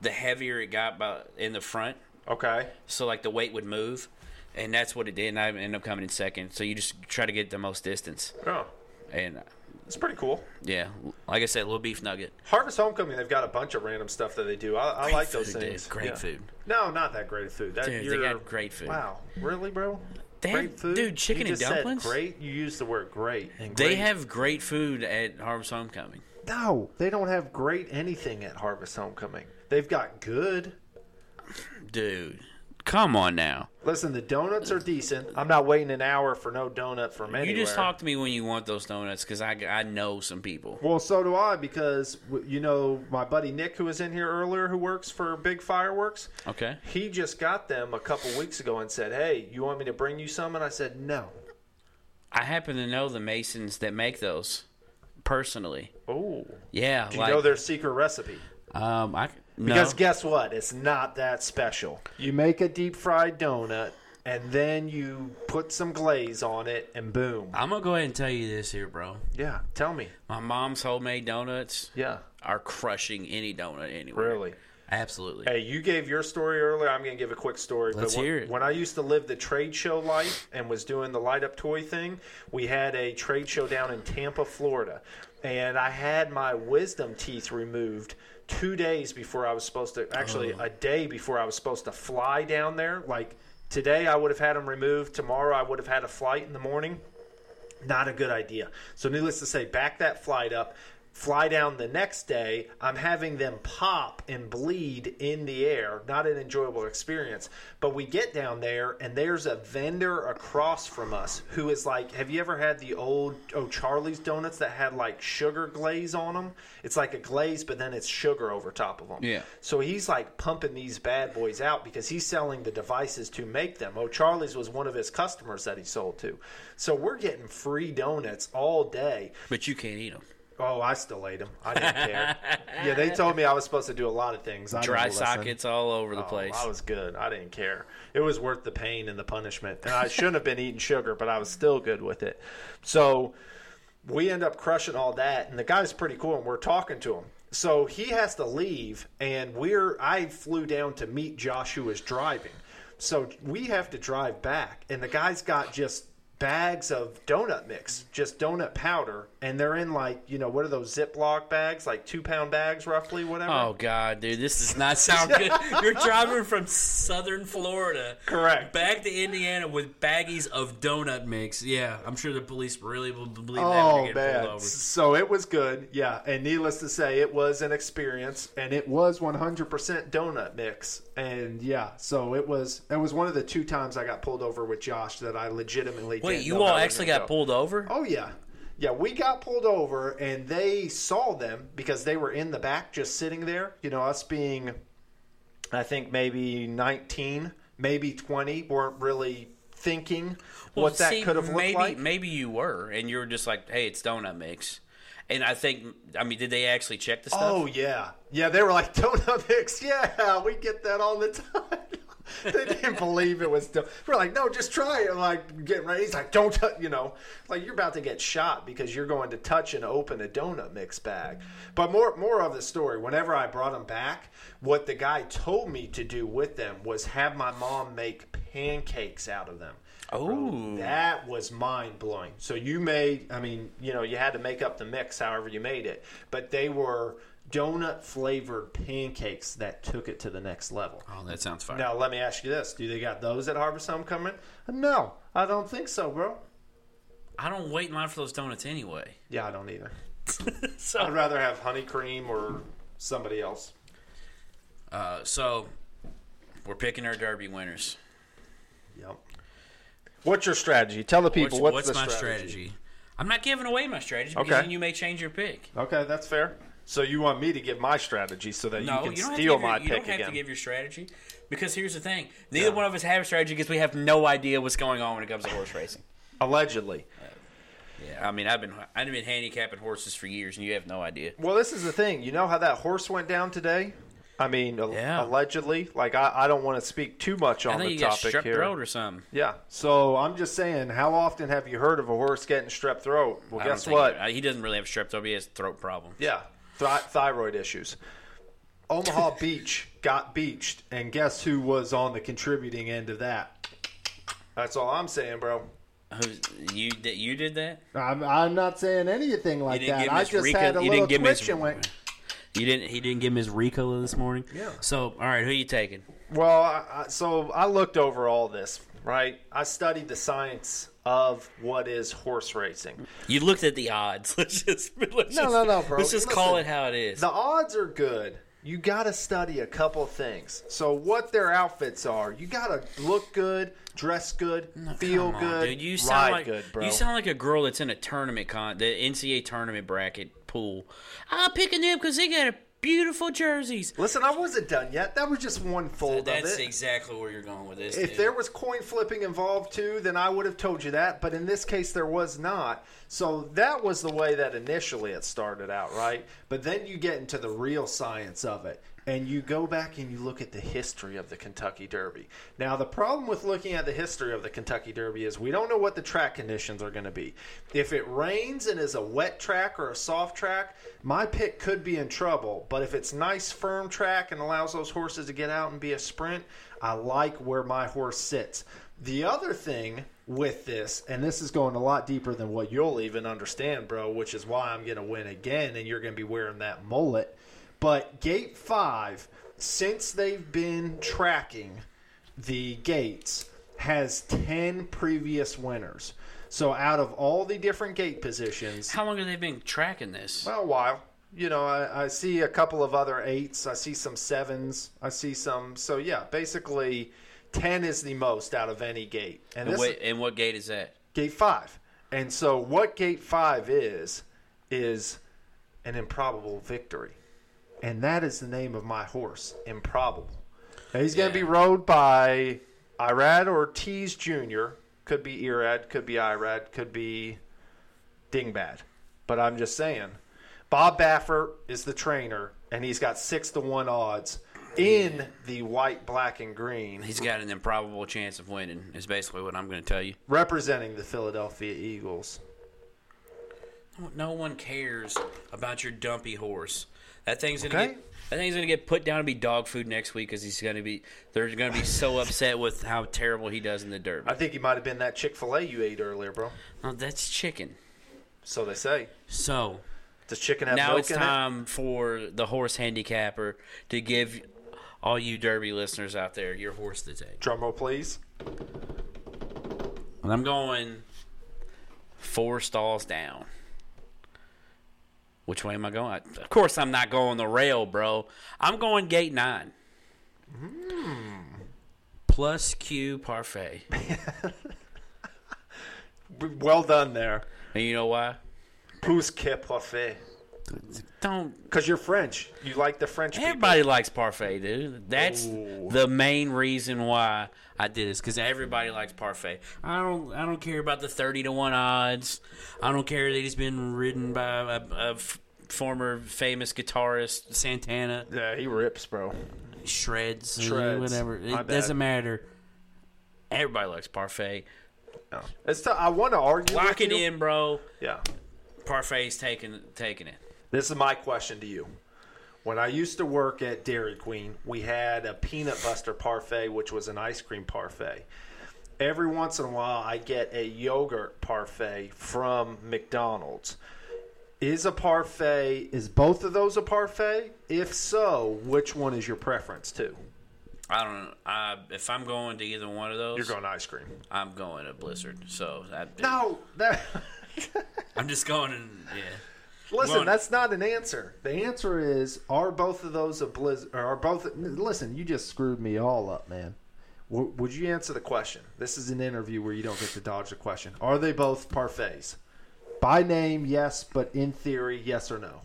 the heavier it got by, in the front. Okay. So like the weight would move. And that's what it did, and I ended up coming in second. So you just try to get the most distance, Oh, and uh, it's pretty cool. yeah, like I said, little beef nugget. Harvest Homecoming, they've got a bunch of random stuff that they do. I, I like those food, dude. things. Great Yeah. food. No, not that great food. That, Dude, they got great food. Wow, really, bro? They great have- food, dude, chicken you and just said dumplings? great. You used the word great. And They have great food at Harvest Homecoming. no. They don't have great anything at Harvest Homecoming. They've got good. Dude, come on now. Listen, the donuts are decent. I'm not waiting an hour for no donut from anywhere. You just talk to me when you want those donuts because I, I know some people. Well, so do I because you know my buddy Nick, who was in here earlier, who works for Big Fireworks. Okay. He just got them a couple weeks ago and said, "Hey, you want me to bring you some?" And I said, "No." I happen to know the Masons that make those personally. Oh, Yeah. do you like, know their secret recipe? um, I, no. Because guess what? It's not that special. You make a deep fried donut and then you put some glaze on it and boom. I'm going to go ahead and tell you this here, bro. Yeah, tell me. My mom's homemade donuts Yeah, are crushing any donut anywhere. really. Absolutely. Hey, you gave your story earlier. I'm going to give a quick story. Let's when, hear it. When I used to live the trade show life and was doing the light up toy thing, we had a trade show down in Tampa, Florida. And I had my wisdom teeth removed two days before I was supposed to, actually, Oh. a day before I was supposed to fly down there. Like today, I would have had them removed. Tomorrow, I would have had a flight in the morning. Not a good idea. So, needless to say, back that flight up, fly down the next day. I'm having them pop and bleed in the air. Not an enjoyable experience. But we get down there, and there's a vendor across from us who is like, Have you ever had the old Oh Charlie's donuts that had like sugar glaze on them? It's like a glaze, but then it's sugar over top of them. Yeah. So he's like pumping these bad boys out because he's selling the devices to make them. Oh, Charlie's was one of his customers that he sold to. So we're getting free donuts all day. But you can't eat them. Oh, I still ate them. I didn't care. <laughs> yeah, they told me I was supposed to do a lot of things. I Dry sockets all over the Oh, place. I was good. I didn't care. It was worth the pain and the punishment. And I shouldn't have been eating sugar, but I was still good with it. So we end up crushing all that, and the guy's pretty cool, and we're talking to him. So he has to leave, and we're I flew down to meet Josh, who was driving. So we have to drive back, and the guy's got just bags of donut mix, just donut powder, and they're in like you know what are those Ziploc bags, like two pound bags roughly, whatever. Oh God, dude, this does not <laughs> sound good. You're driving from Southern Florida, Correct. back to Indiana with baggies of donut mix. Yeah, I'm sure the police really will believe that when Oh get man! pulled over. So it was good, yeah. And needless to say, it was an experience, and it was 100% donut mix. And yeah, so it was. It was one of the two times I got pulled over with Josh that I legitimately. Wait, you all how we were actually got go. pulled over? Oh yeah, yeah. We got pulled over, and they saw them because they were in the back, just sitting there. You know, us being, I think maybe 19, maybe 20, weren't really thinking Well, what that could have looked maybe, like. Maybe you were, and you were just like, "Hey, it's donut mix." And I think, I mean, did they actually check the stuff? Oh yeah, yeah. They were like <laughs> donut mix. Yeah, we get that all the <laughs> time. <laughs> they didn't believe it was. Do- we're like, no, just try it. Like getting ready. He's like, don't touch. You know, like you're about to get shot because you're going to touch and open a donut mix bag. But more, more of the story. Whenever I brought them back, what the guy told me to do with them was have my mom make pancakes out of them. Oh, That was mind blowing. So you made, I mean, you know, you had to make up the mix however you made it, but they were donut flavored pancakes that took it to the next level. oh, that sounds fine. Now, let me ask you this Do they got those at Harvest Homecoming? No, I don't think so, bro. I don't wait in line for those donuts anyway. Yeah, I don't either. <laughs> so, I'd rather have honey cream or somebody else. uh, so we're picking our Derby winners. Yep. What's your strategy? Tell the people what's, what's, what's my strategy? strategy? I'm not giving away my strategy because Okay. then you may change your pick. Okay, that's fair. So you want me to give my strategy so that No, you can you steal have to give my your, you pick don't have again? to give your strategy because here's the thing: neither Yeah. one of us have a strategy because we have no idea what's going on when it comes to horse racing. Allegedly. Yeah, I mean, I've been I've been handicapping horses for years, and you have no idea. Well, this is the thing. You know how that horse went down today? I mean, Yeah. allegedly. Like, I, I don't want to speak too much on the you got topic strep here. throat or something. Yeah. So I'm just saying, how often have you heard of a horse getting strep throat? Well, I guess what? uh, He doesn't really have strep throat. He has throat problem. Yeah, Th- thyroid issues. Omaha <laughs> Beach got beached, and guess who was on the contributing end of that? That's all I'm saying, bro. Who's, you did you did that? I'm, I'm not saying anything like that. I just Rika- had a little didn't give Miss- twitch and went. You didn't. He didn't give him his Ricola this morning. Yeah. So all right, who you taking? Well, I, I, so I looked over all this, right? I studied the science of what is horse racing. You looked at the odds. <laughs> Let's just let's No, just, no, no, bro. Let's just call it how it is. The odds are good. You got to study a couple things. So, what their outfits are, you got to look good, dress good, feel on, good, dude. You ride sound like good, bro. you sound like a girl that's in a tournament con, the NCAA tournament bracket pool. I'm picking them because they got beautiful jerseys. Listen, I wasn't done yet. That was just one fold That's of it. That's exactly where you're going with this. If dude. there was coin flipping involved too, then I would have told you that. But in this case, there was not. So that was the way that initially it started out, right? But then you get into the real science of it. And you go back and you look at the history of the Kentucky Derby. Now, the problem with looking at the history of the Kentucky Derby is we don't know what the track conditions are going to be. If it rains and is a wet track or a soft track, my pick could be in trouble. But if it's nice, firm track and allows those horses to get out and be a sprint, I like where my horse sits. The other thing with this, and this is going a lot deeper than what you'll even understand, bro, which is why I'm going to win again, and you're going to be wearing that mullet. But gate five, since they've been tracking the gates, has 10 previous winners. So out of all the different gate positions, how long have they been tracking this? well, a while. You know, I, I see a couple of other eights. I see some sevens. I see some. So yeah, basically, ten is the most out of any gate, and And, wait, and what gate is that? gate five. And so, what gate five is is an improbable victory, and that is the name of my horse, Improbable. Now, he's going to Yeah. be rode by Irad Ortiz Jr. Could be Irad, could be Irad, could be Dingbad. But I'm just saying, Bob Baffert is the trainer, and he's got six to one odds in the white, black, and green, He's got an improbable chance of winning. Is basically what I'm going to tell you. representing the Philadelphia Eagles. No one cares about your dumpy horse. That thing's gonna Okay. get. That thing's gonna get put down to be dog food next week because he's gonna be. They're gonna be so upset with how terrible he does in the derby. I think he might have been that Chick Fil A you ate earlier, bro. Oh, that's chicken. So they say. So Does chicken have now it's time for the horse handicapper to give all you derby listeners out there your horse to take. it? Drum roll, please. And I'm going four stalls down. Which way am I going? Of course, I'm not going the rail, bro. I'm going gate nine. Hmm. Plus Que Parfait. <laughs> Well done there. And you know why? Plus que parfait. Don't. Because you're French. You like the French people. Everybody likes parfait, dude. That's Ooh. the main reason why I did this because everybody likes parfait. I don't. I don't care about the thirty to one odds. I don't care that he's been ridden by a, a f- former famous guitarist Santana. Yeah, he rips, bro. shreds, Shreds. whatever. My It bad. doesn't matter. Everybody likes parfait. No. It's t- I want to argue. Lock with it you. in, bro. Yeah. Parfait's taking taking it. This is my question to you. When I used to work at Dairy Queen, we had a peanut buster parfait, which was an ice cream parfait. Every once in a while, I get a yogurt parfait from McDonald's. Is a parfait, is both of those a parfait? If so, which one is your preference to? I don't know. I, if I'm going to either one of those, You're going ice cream. I'm going to Blizzard. So I, No, that. <laughs> I'm just going. In, yeah. Listen, Well- that's not an answer. The answer is: Are both of those a blizzard? Or are both? Listen, you just screwed me all up, man. W- would you answer the question? This is an interview where you don't get to dodge the question. Are they both parfaits? By name, yes, but in theory, yes or no.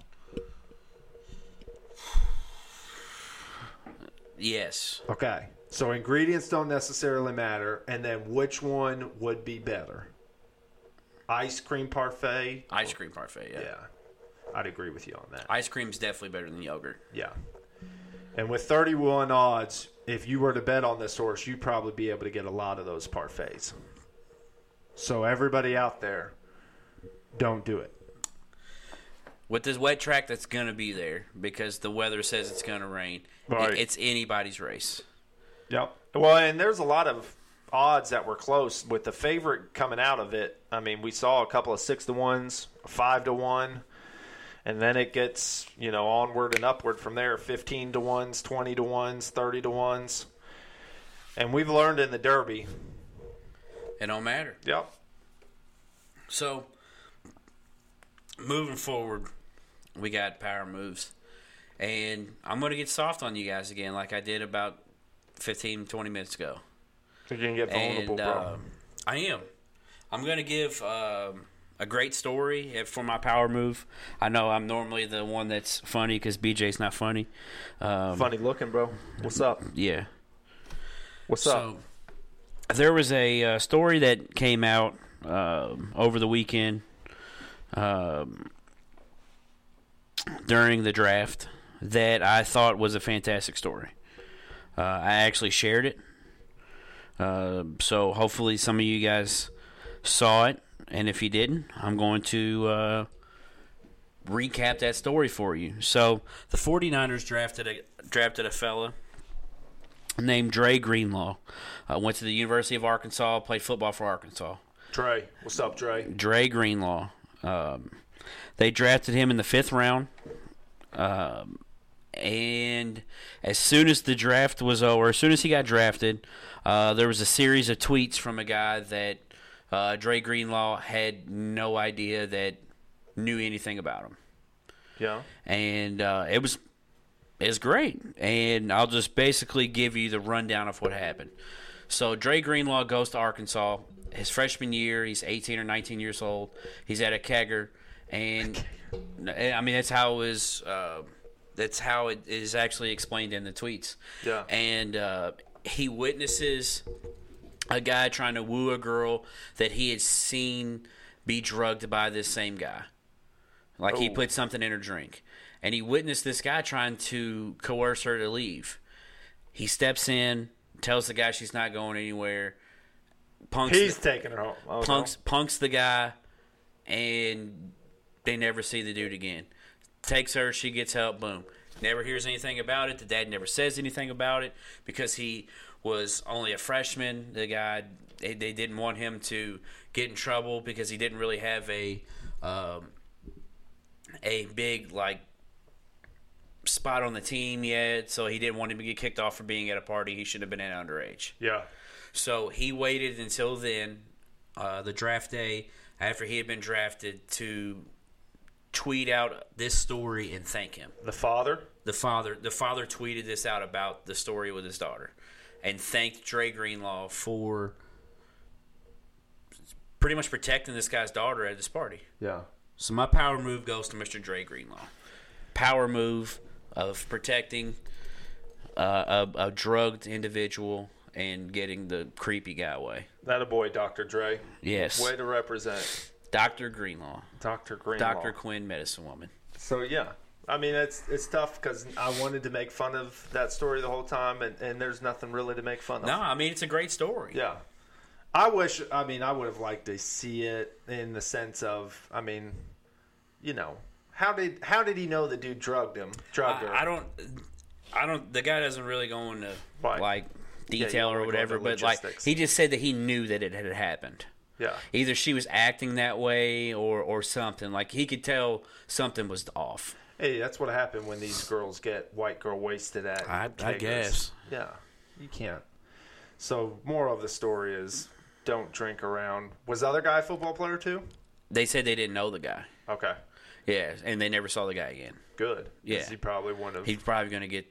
Yes. Okay. So ingredients don't necessarily matter, and then which one would be better? ice cream parfait. Ice cream parfait, yeah. Yeah, I'd agree with you on that. Ice cream's definitely better than yogurt. Yeah. And with 31 odds, if you were to bet on this horse, you'd probably be able to get a lot of those parfaits. So everybody out there, don't do it. With this wet track that's going to be there because the weather says it's going to rain, Right. it's anybody's race. Yep. Well, and there's a lot of odds that were close with the favorite coming out of it. I mean, we saw a couple of six to ones, five to one, and then it gets you know onward and upward from there. Fifteen to ones, twenty to ones, thirty to ones, and we've learned in the Derby. It don't matter. Yep. So, moving forward, we got power moves. And I'm going to get soft on you guys again, like I did about 15, 20 minutes ago. You're gonna get vulnerable, And bro. uh, I am. I'm going to give um, a great story for my power move. I know I'm normally the one that's funny because BJ's not funny. Um, Funny looking, bro. What's up? Yeah. What's up? There was a uh, story that came out um, over the weekend um, during the draft that I thought was a fantastic story. Uh, I actually shared it. Uh, so hopefully some of you guys saw it, and if you didn't, I'm going to uh, recap that story for you. So the 49ers drafted a drafted a fella named Dre Greenlaw. Uh, went to the University of Arkansas, played football for Arkansas. Dre. What's up, Dre? Dre Greenlaw. Um, they drafted him in the fifth round. Um, and as soon as the draft was over, as soon as he got drafted, uh, there was a series of tweets from a guy that uh, Dre Greenlaw had no idea that knew anything about him Yeah. and uh, it was it was great. And I'll just basically give you the rundown of what happened. So Dre Greenlaw goes to Arkansas his freshman year. He's 18 or 19 years old. He's at a kegger, and I mean that's how it was. Uh, that's how it is actually explained in the tweets. Yeah. And uh, he witnesses a guy trying to woo a girl that he had seen be drugged by this same guy. Like he Oh. put something in her drink. And he witnessed this guy trying to coerce her to leave. He steps in, tells the guy she's not going anywhere. Punks He's taking her home. No. punks punks the guy and they never see the dude again. Takes her, she gets help, boom. Never hears anything about it. The dad never says anything about it because he was only a freshman. The guy they, they didn't want him to get in trouble because he didn't really have a um, a big like spot on the team yet, so he didn't want him to get kicked off for being at a party. He shouldn't have been at underage. Yeah. So he waited until then, uh, the draft day, after he had been drafted, to tweet out this story and thank him. The father. The father, the father tweeted this out about the story with his daughter, and thanked Dre Greenlaw for pretty much protecting this guy's daughter at this party. Yeah. So my power move goes to Mr. Dre Greenlaw. Power move of protecting uh, a, a drugged individual and getting the creepy guy away. That a boy, Dr. Dre. Yes. Way to represent Dr. Greenlaw. Dr. Green. Dr. Quinn, medicine woman. So yeah, I mean it's it's tough because I wanted to make fun of that story the whole time, and, and there's nothing really to make fun of. No, I mean, it's a great story. Yeah. I wish. I mean, I would have liked to see it in the sense of. I mean, you know, how did how did he know the dude drugged him? Drugged her. I, I don't, I don't, the guy doesn't really go into Right. like detail don't or whatever, but like he just said that he knew that it had happened. Yeah. Either she was acting that way or, or something. Like he could tell something was off. Hey, that's what happened when these girls get white girl wasted at. I- I guess. Yeah, you can't. So, more of the story is, don't drink around. Was the other guy a football player too? They said they didn't know the guy. Okay, Yeah, and they never saw the guy again. Good. Yeah. he probably wouldn't have. He's probably going to get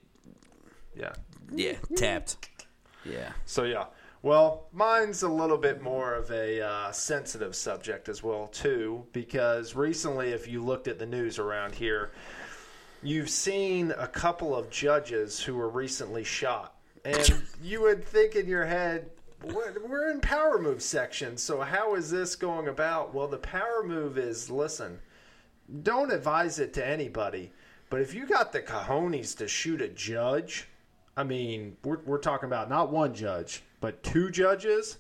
yeah. yeah tapped. Yeah. So yeah. Well, mine's a little bit more of a uh, sensitive subject as well too, because recently, if you looked at the news around here, you've seen a couple of judges who were recently shot, and <laughs> you would think in your head, we're we're in power move section. So how is this going about? Well, the power move is listen. Don't advise it to anybody, but if you got the cojones to shoot a judge, I mean, we're we're talking about not one judge, but two judges.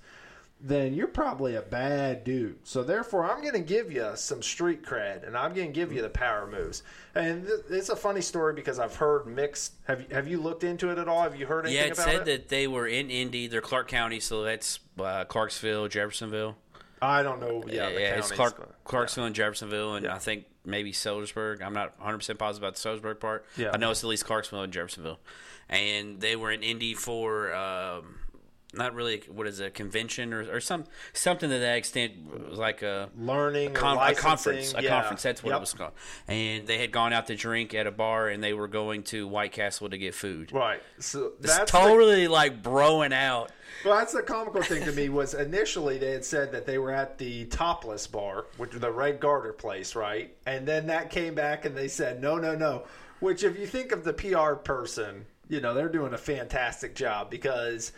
Then you're probably a bad dude. So therefore, I'm going to give you some street cred, and I'm going to give you the power moves. And th- it's a funny story because I've heard mixed. Have you have you looked into it at all? Have you heard anything Yeah, it said it? that they were in Indy. They're Clark County, so that's uh, Clarksville, Jeffersonville. I don't know. Yeah, the it's Clark, but- Clarksville and Jeffersonville, and Yeah. I think maybe Sellersburg. I'm not 100 percent positive about the Sellersburg part. Yeah. I know it's at least Clarksville and Jeffersonville, and they were in Indy for um, not really what is it, a convention or, or some something to that extent, It was like a learning, or Con- a conference. A yeah. conference. That's what Yep. it was called. And they had gone out to drink at a bar, and they were going to White Castle to get food. Right. So It's that's the, totally like broing out. well, that's the comical thing to me was initially they had said that they were at the Topless Bar, which the Red Garter place, right? And then that came back and they said no, no, no. Which, if you think of the PR person, you know they're doing a fantastic job because.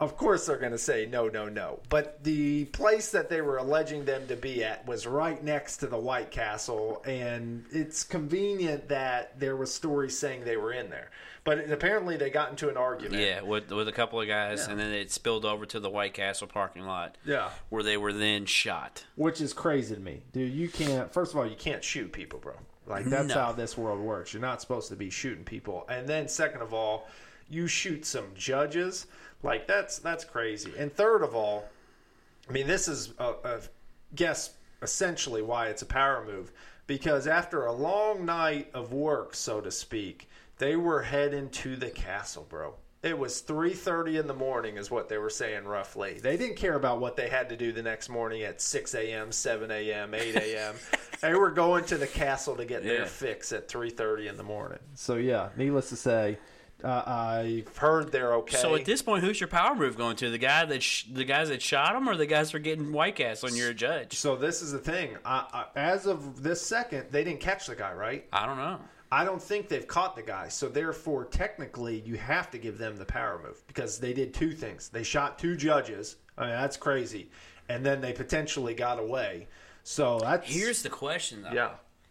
Of course, they're going to say no, no, no. But the place that they were alleging them to be at was right next to the White Castle, and it's convenient that there was stories saying they were in there. But apparently, they got into an argument. Yeah, with with a couple of guys, Yeah. and then it spilled over to the White Castle parking lot. Yeah. where they were then shot. Which is crazy to me, dude. You can't. First of all, you you can't shoot people, bro. Like that's No. how this world works. You're not supposed to be shooting people. And then second of all, you shoot some judges. Like that's that's crazy. And third of all, I mean this is a, a guess essentially why it's a power move because after a long night of work, so to speak, they were heading to the castle, bro. It was 3:30 in the morning is what they were saying roughly. They didn't care about what they had to do the next morning at 6 a.m., 7 a.m., 8 a.m. <laughs> they were going to the castle to get their fix at 3:30 in the morning. So yeah, needless to say, uh, I I've heard they're okay. So at this point, who's your power move going to? The guy that sh- the guys that shot him, or the guys that are getting White Castle and you're a judge? so this is the thing. I, I, as of this second, they didn't catch the guy, right? I don't know. I don't think they've caught the guy. So therefore, technically, you have to give them the power move because they did two things. They shot two judges. I mean, that's crazy, and then they potentially got away. So that's Here's the question, though. yeah.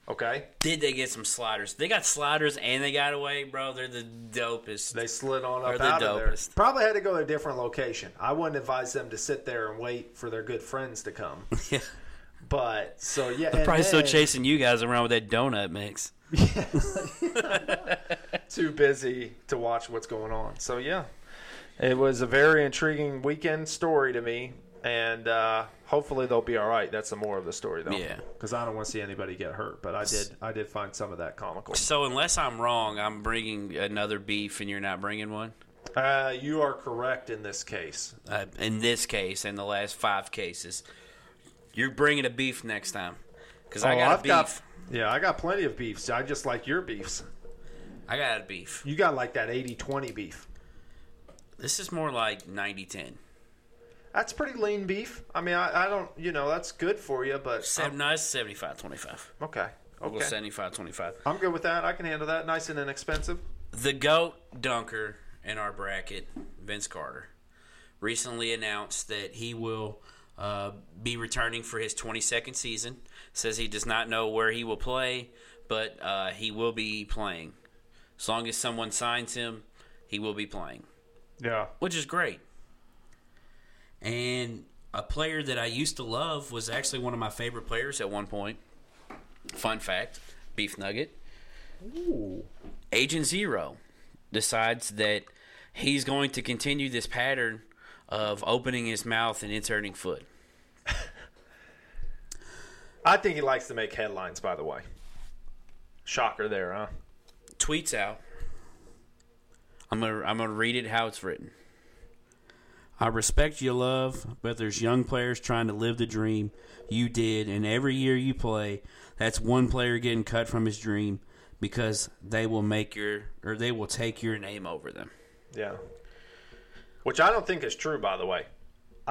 Okay, Did they get some sliders? They got sliders and they got away, bro. They're the dopest. they slid on They're up the out of there. dopest. Probably had to go to a different location. I wouldn't advise them to sit there and wait for their good friends to come. <laughs> yeah. But so yeah, They're and probably still chasing you guys around with that donut mix. <laughs> too busy to watch what's going on. So yeah, it was a very intriguing weekend story to me, and uh, hopefully they'll be all right. That's the more of the story, though. Yeah. because I don't want to see anybody get hurt. But I did, I did find some of that comical. So unless I'm wrong, I'm bringing another beef and you're not bringing one. Uh, you are correct in this case. Uh, in this case, in the last five cases, you're bringing a beef next time because I Oh, got a I've beef. got, yeah, I got plenty of beefs. I just like your beefs. I got a beef. You got like that 80-20 beef. This is more like 90-10. That's pretty lean beef. I mean, I, I don't, you know, that's good for you, but Seven, no, it's 75-25. okay, We'll go okay, 75-25. I'm good with that. I can handle that. Nice and inexpensive. The GOAT dunker in our bracket, Vince Carter, recently announced that he will uh, be returning for his 22nd season. Says he does not know where he will play, but uh, he will be playing. As long as someone signs him, he will be playing, Yeah. which is great. And a player that I used to love was actually one of my favorite players at one point. Fun fact Beef Nugget. Ooh. Agent Zero decides that he's going to continue this pattern of opening his mouth and inserting foot. I think he likes to make headlines, by the way. Shocker there, huh? Tweets out. I'm gonna I'm gonna read it how it's written. I respect your love, but there's young players trying to live the dream you did, and every year you play, that's one player getting cut from his dream because they will make your or they will take your name over them. Yeah. Which I don't think is true, by the way.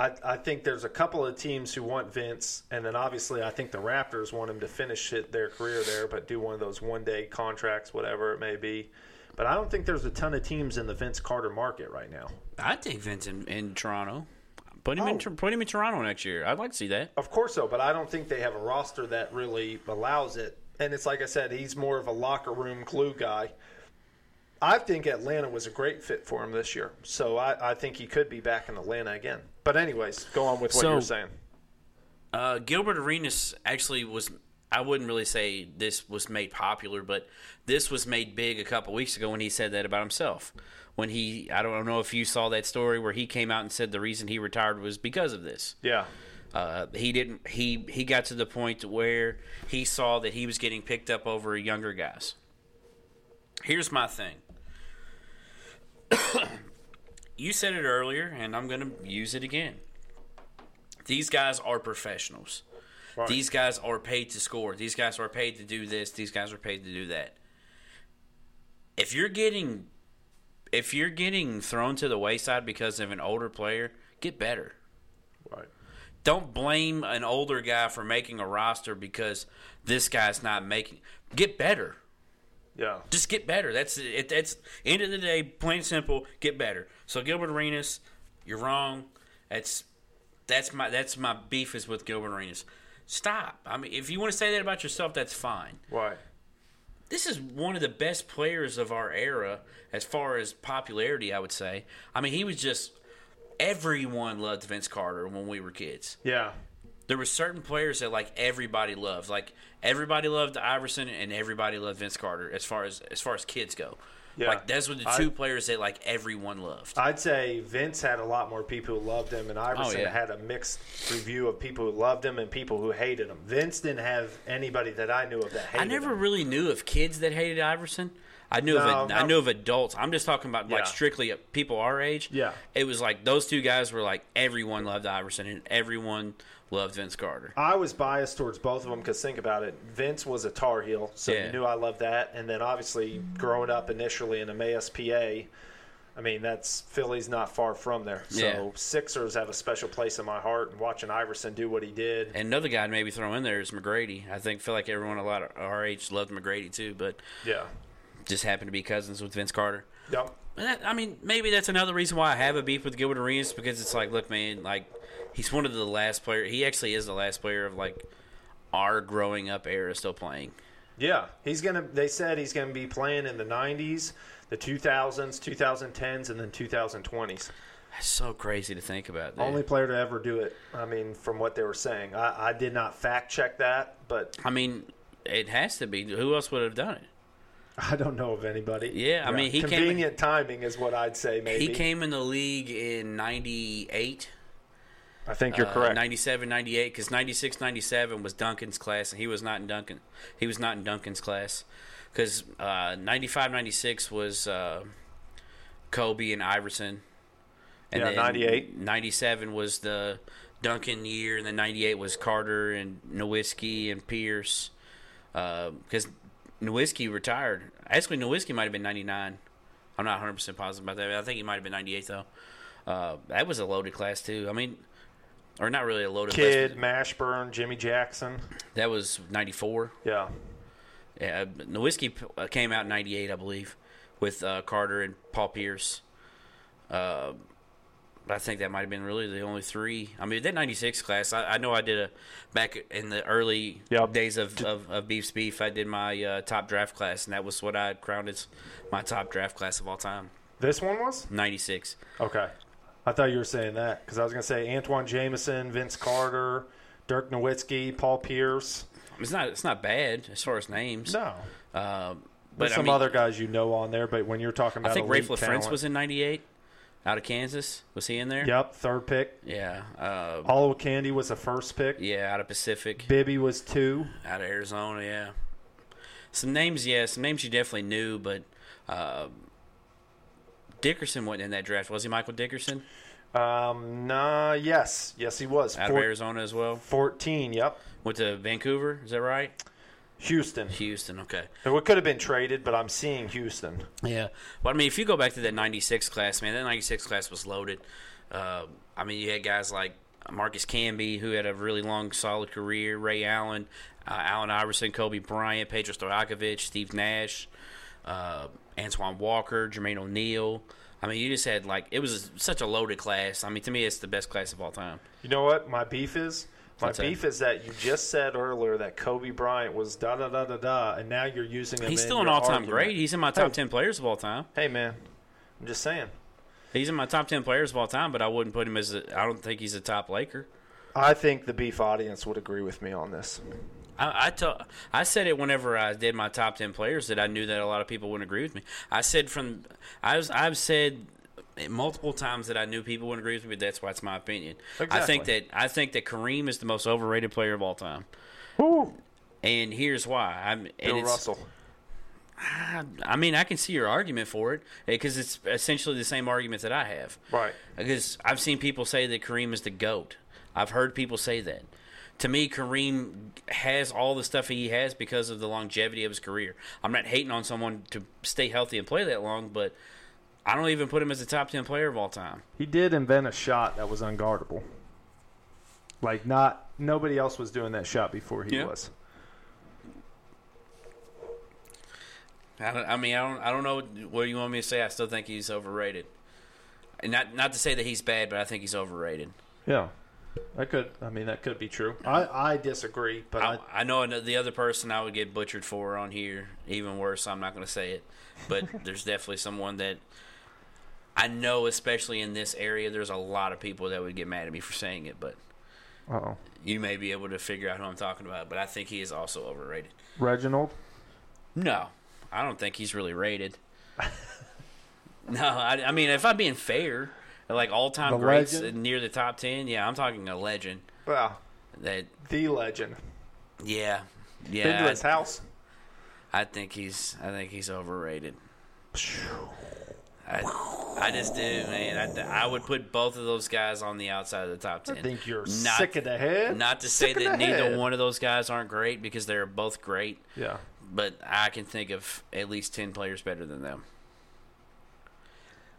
I, I think there's a couple of teams who want Vince, and then obviously I think the Raptors want him to finish it, their career there, but do one of those one day contracts, whatever it may be. But I don't think there's a ton of teams in the Vince Carter market right now. I'd take Vince in, in Toronto. Put him in. Oh. Tor- Put him in Toronto next year. I'd like to see that. Of course, so, but I don't think they have a roster that really allows it. And it's like I said, he's more of a locker room glue guy. I think Atlanta was a great fit for him this year, so I, I think he could be back in Atlanta again. But anyways, go on with what So- you're saying. Uh, Gilbert Arenas actually was. I wouldn't really say this was made popular, but this was made big a couple weeks ago when he said that about himself. When he, I don't know if you saw that story where he came out and said the reason he retired was because of this. Yeah, Uh, he didn't. He he got to the point where he saw that he was getting picked up over younger guys. Here's my thing. You said it earlier, and I'm going to use it again. These guys are professionals. Right. These guys are paid to score. These guys are paid to do this. These guys are paid to do that. If you're getting, if you're getting thrown to the wayside because of an older player, get better right. don't blame an older guy for making a roster because this guy's not making. Get better. Yeah, Just get better. That's it. That's end of the day, plain and simple. Get better. So Gilbert Arenas, you're wrong. That's that's my that's my beef is with Gilbert Arenas. Stop. I mean, if you want to say that about yourself, that's fine. right. This is one of the best players of our era as far as popularity. I would say. I mean, he was just everyone loved Vince Carter when we were kids Yeah, there were certain players that like everybody loved. Like everybody loved Iverson and everybody loved Vince Carter as far as as far as kids go. Yeah. Like those were the I- two players that like everyone loved. I'd say Vince had a lot more people who loved him, and oh, Iverson Oh, yeah. had a mixed review of people who loved him and people who hated him. Vince didn't have anybody that I knew of that hated I never him. really knew of kids that hated Iverson. I knew No, of I no. knew of adults. I'm just talking about like strictly people our age. Yeah. It was like those two guys were like everyone loved Iverson and everyone loved Vince Carter. I was biased towards both of them because think about it. Vince was a Tar Heel, so Yeah. you knew I loved that. And then obviously growing up initially in Emmaus, PA, I mean that's Philly's not far from there. So Yeah. Sixers have a special place in my heart. And watching Iverson do what he did, And another guy I'd maybe throw in there is McGrady. I think feel like everyone a lot of our age loved McGrady too, but yeah, just happened to be cousins with Vince Carter. yep, that, I mean, maybe that's another reason why I have a beef with Gilbert Arenas because it's like, look, man, like he's one of the last player. He actually is the last player of like our growing up era still playing. yeah. He's gonna. They said he's gonna be playing in the '90s, the 2000s, 2010s, and then 2020s. That's so crazy to think about. Dude. Only player to ever do it. I mean, from what they were saying, I, I did not fact check that, but I mean, it has to be. Who else would have done it? I don't know of anybody. Yeah, I mean, he came- convenient timing is what I'd say. Maybe He came in the league in '98. I think you're uh, correct. 97, 98, because 96, 97 was Duncan's class, and he was not in Duncan. He was not in Duncan's class, because uh, 95, 96 was uh, Kobe and Iverson. And Yeah, then 98. 97 was the Duncan year, and then 98 was Carter and Nowitzki and Pierce. Because Nowitzki retired. Actually, Nowitzki might have been 99. I'm not 100% positive about that. I think he might have been 98, though. Uh, that was a loaded class, too. I mean, or not really a loaded Kidd. Mashburn, Jimmy Jackson. That was 94. Yeah, Yeah, Nowitzki uh, came out in '98, I believe, with uh, Carter and Paul Pierce. Uh, but I think that might have been really the only three. I mean, that '96 class, I, I know I did a back in the early Yep. days of, of, of Beef's Beef. I did my uh, top draft class, and that was what I crowned as my top draft class of all time. this one was '96. okay. I thought you were saying that because I was going to say Antawn Jamison, Vince Carter, Dirk Nowitzki, Paul Pierce. It's not it's not bad as far as names. No, Um, but but I some mean, other guys you know on there. But when you're talking about, I think Raef LaFrentz was in '98, out of Kansas. Was he in there? Yep, third pick. Yeah. Uh, Olowokandi was the first pick. yeah, out of Pacific. Bibby was two. out of Arizona. Yeah, some names. Yeah, some names you definitely knew, but uh, Dickerson wasn't in that draft, was he? Michael Dickerson Um, nah, yes, yes, he was. out Four- of Arizona as well. Fourteen. Yep, Went to Vancouver. Is that right? Houston. Houston. Okay. It could have been traded, but I'm seeing Houston. Yeah. Well, I mean, if you go back to that '96 class, man, that '96 class was loaded. Uh, I mean, you had guys like Marcus Camby, who had a really long, solid career. Ray Allen, uh, Allen Iverson, Kobe Bryant, Peja Stojakovic, Steve Nash, uh, Antoine Walker, Jermaine O'Neal. I mean, you just had like it was such a loaded class. I mean, to me, it's the best class of all time. You know what my beef is? My What's beef is that you just said earlier that Kobe Bryant was da da da da da, and now you're using him. He's still an all-time great. He's in my top Hey. ten players of all time. Hey man, I'm just saying. He's in my top ten players of all time, but I wouldn't put him as. A, I don't think he's a top Laker. I think the beef audience would agree with me on this. I I, I said it whenever I did my top ten players that I knew that a lot of people wouldn't agree with me. I said from I was I've said multiple times that I knew people wouldn't agree with me. But that's why it's my opinion. I think that I think that Kareem is the most overrated player of all time, and here's why. I'm Bill Russell. I mean, I can see your argument for it eh, because it's essentially the same argument that I have. Right. Because I've seen people say that Kareem is the GOAT. I've heard people say that. To me, Kareem has all the stuff he has because of the longevity of his career. I'm not hating on someone to stay healthy and play that long, but I don't even put him as a top 10 player of all time. He did invent a shot that was unguardable. Like not nobody else was doing that shot before he Yeah. was. I, I mean, I don't, I don't know what you want me to say. I still think he's overrated. And not, not to say that he's bad, but I think he's overrated. Yeah. That could I mean that could be true. I, I disagree, but I, I know the other person I would get butchered for on here, even worse. I'm not going to say it, but <laughs> there's definitely someone that I know, especially in this area, there's a lot of people that would get mad at me for saying it. But I oh. you may be able to figure out who I'm talking about. But I think he is also overrated. Reginald. No, I don't think he's really rated. <laughs> no, I, I mean, if I'm being fair, like all time greats legend? near the top ten, yeah, I'm talking a legend. Well, That the legend. yeah, Been to yeah, his house. I, I think he's I think he's overrated. I, I just do, man. I, I would put both of those guys on the outside of the top ten. I think you're Not- sick of the head. Not to say Sick of that neither head. one of those guys aren't great because they're both great, Yeah. but I can think of at least ten players better than them.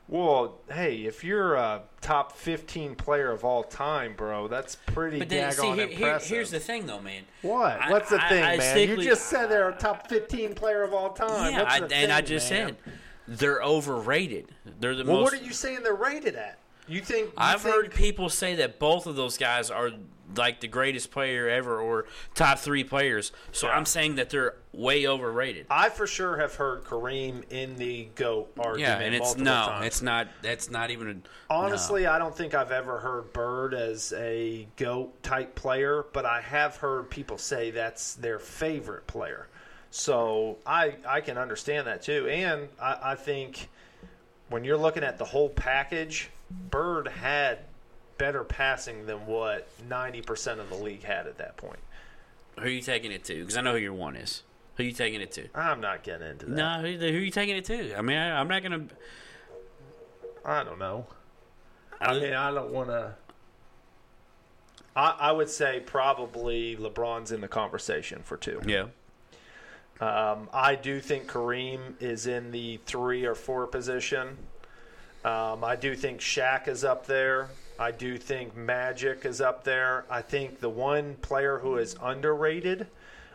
Well, hey, if you're a top 15 player of all time, bro, that's pretty But then, see, daggone here, here, impressive. here's the thing, though, man. what? I- What's the I- thing, I man? You just said they're a top 15 player of all time. Yeah, What's I, the and I just man? said they're overrated. They're the Well, most. what are you saying they're rated at? You think? You I've think- heard people say that both of those guys are like the greatest player ever or top three players. So I'm saying that they're way overrated. I for sure have heard Kareem in the goat argument. Yeah, and it's no, times. it's not. That's not even. A, Honestly, I don't think I've ever heard Bird as a GOAT type player, but I have heard people say that's their favorite player. So I I can understand that too. And I, I think when you're looking at the whole package, Bird had better passing than what 90% of the league had at that point. Who are you taking it to? Because I know who your one is. Who are you taking it to? I'm not getting into that. No, who, who are you taking it to? I mean, I, I'm not gonna. I don't know. I mean, I don't want to. I, I would say probably LeBron's in the conversation for two. Yeah. Um, I do think Kareem is in the three or four position. Um, I do think Shaq is up there. I do think Magic is up there. I think the one player who is underrated,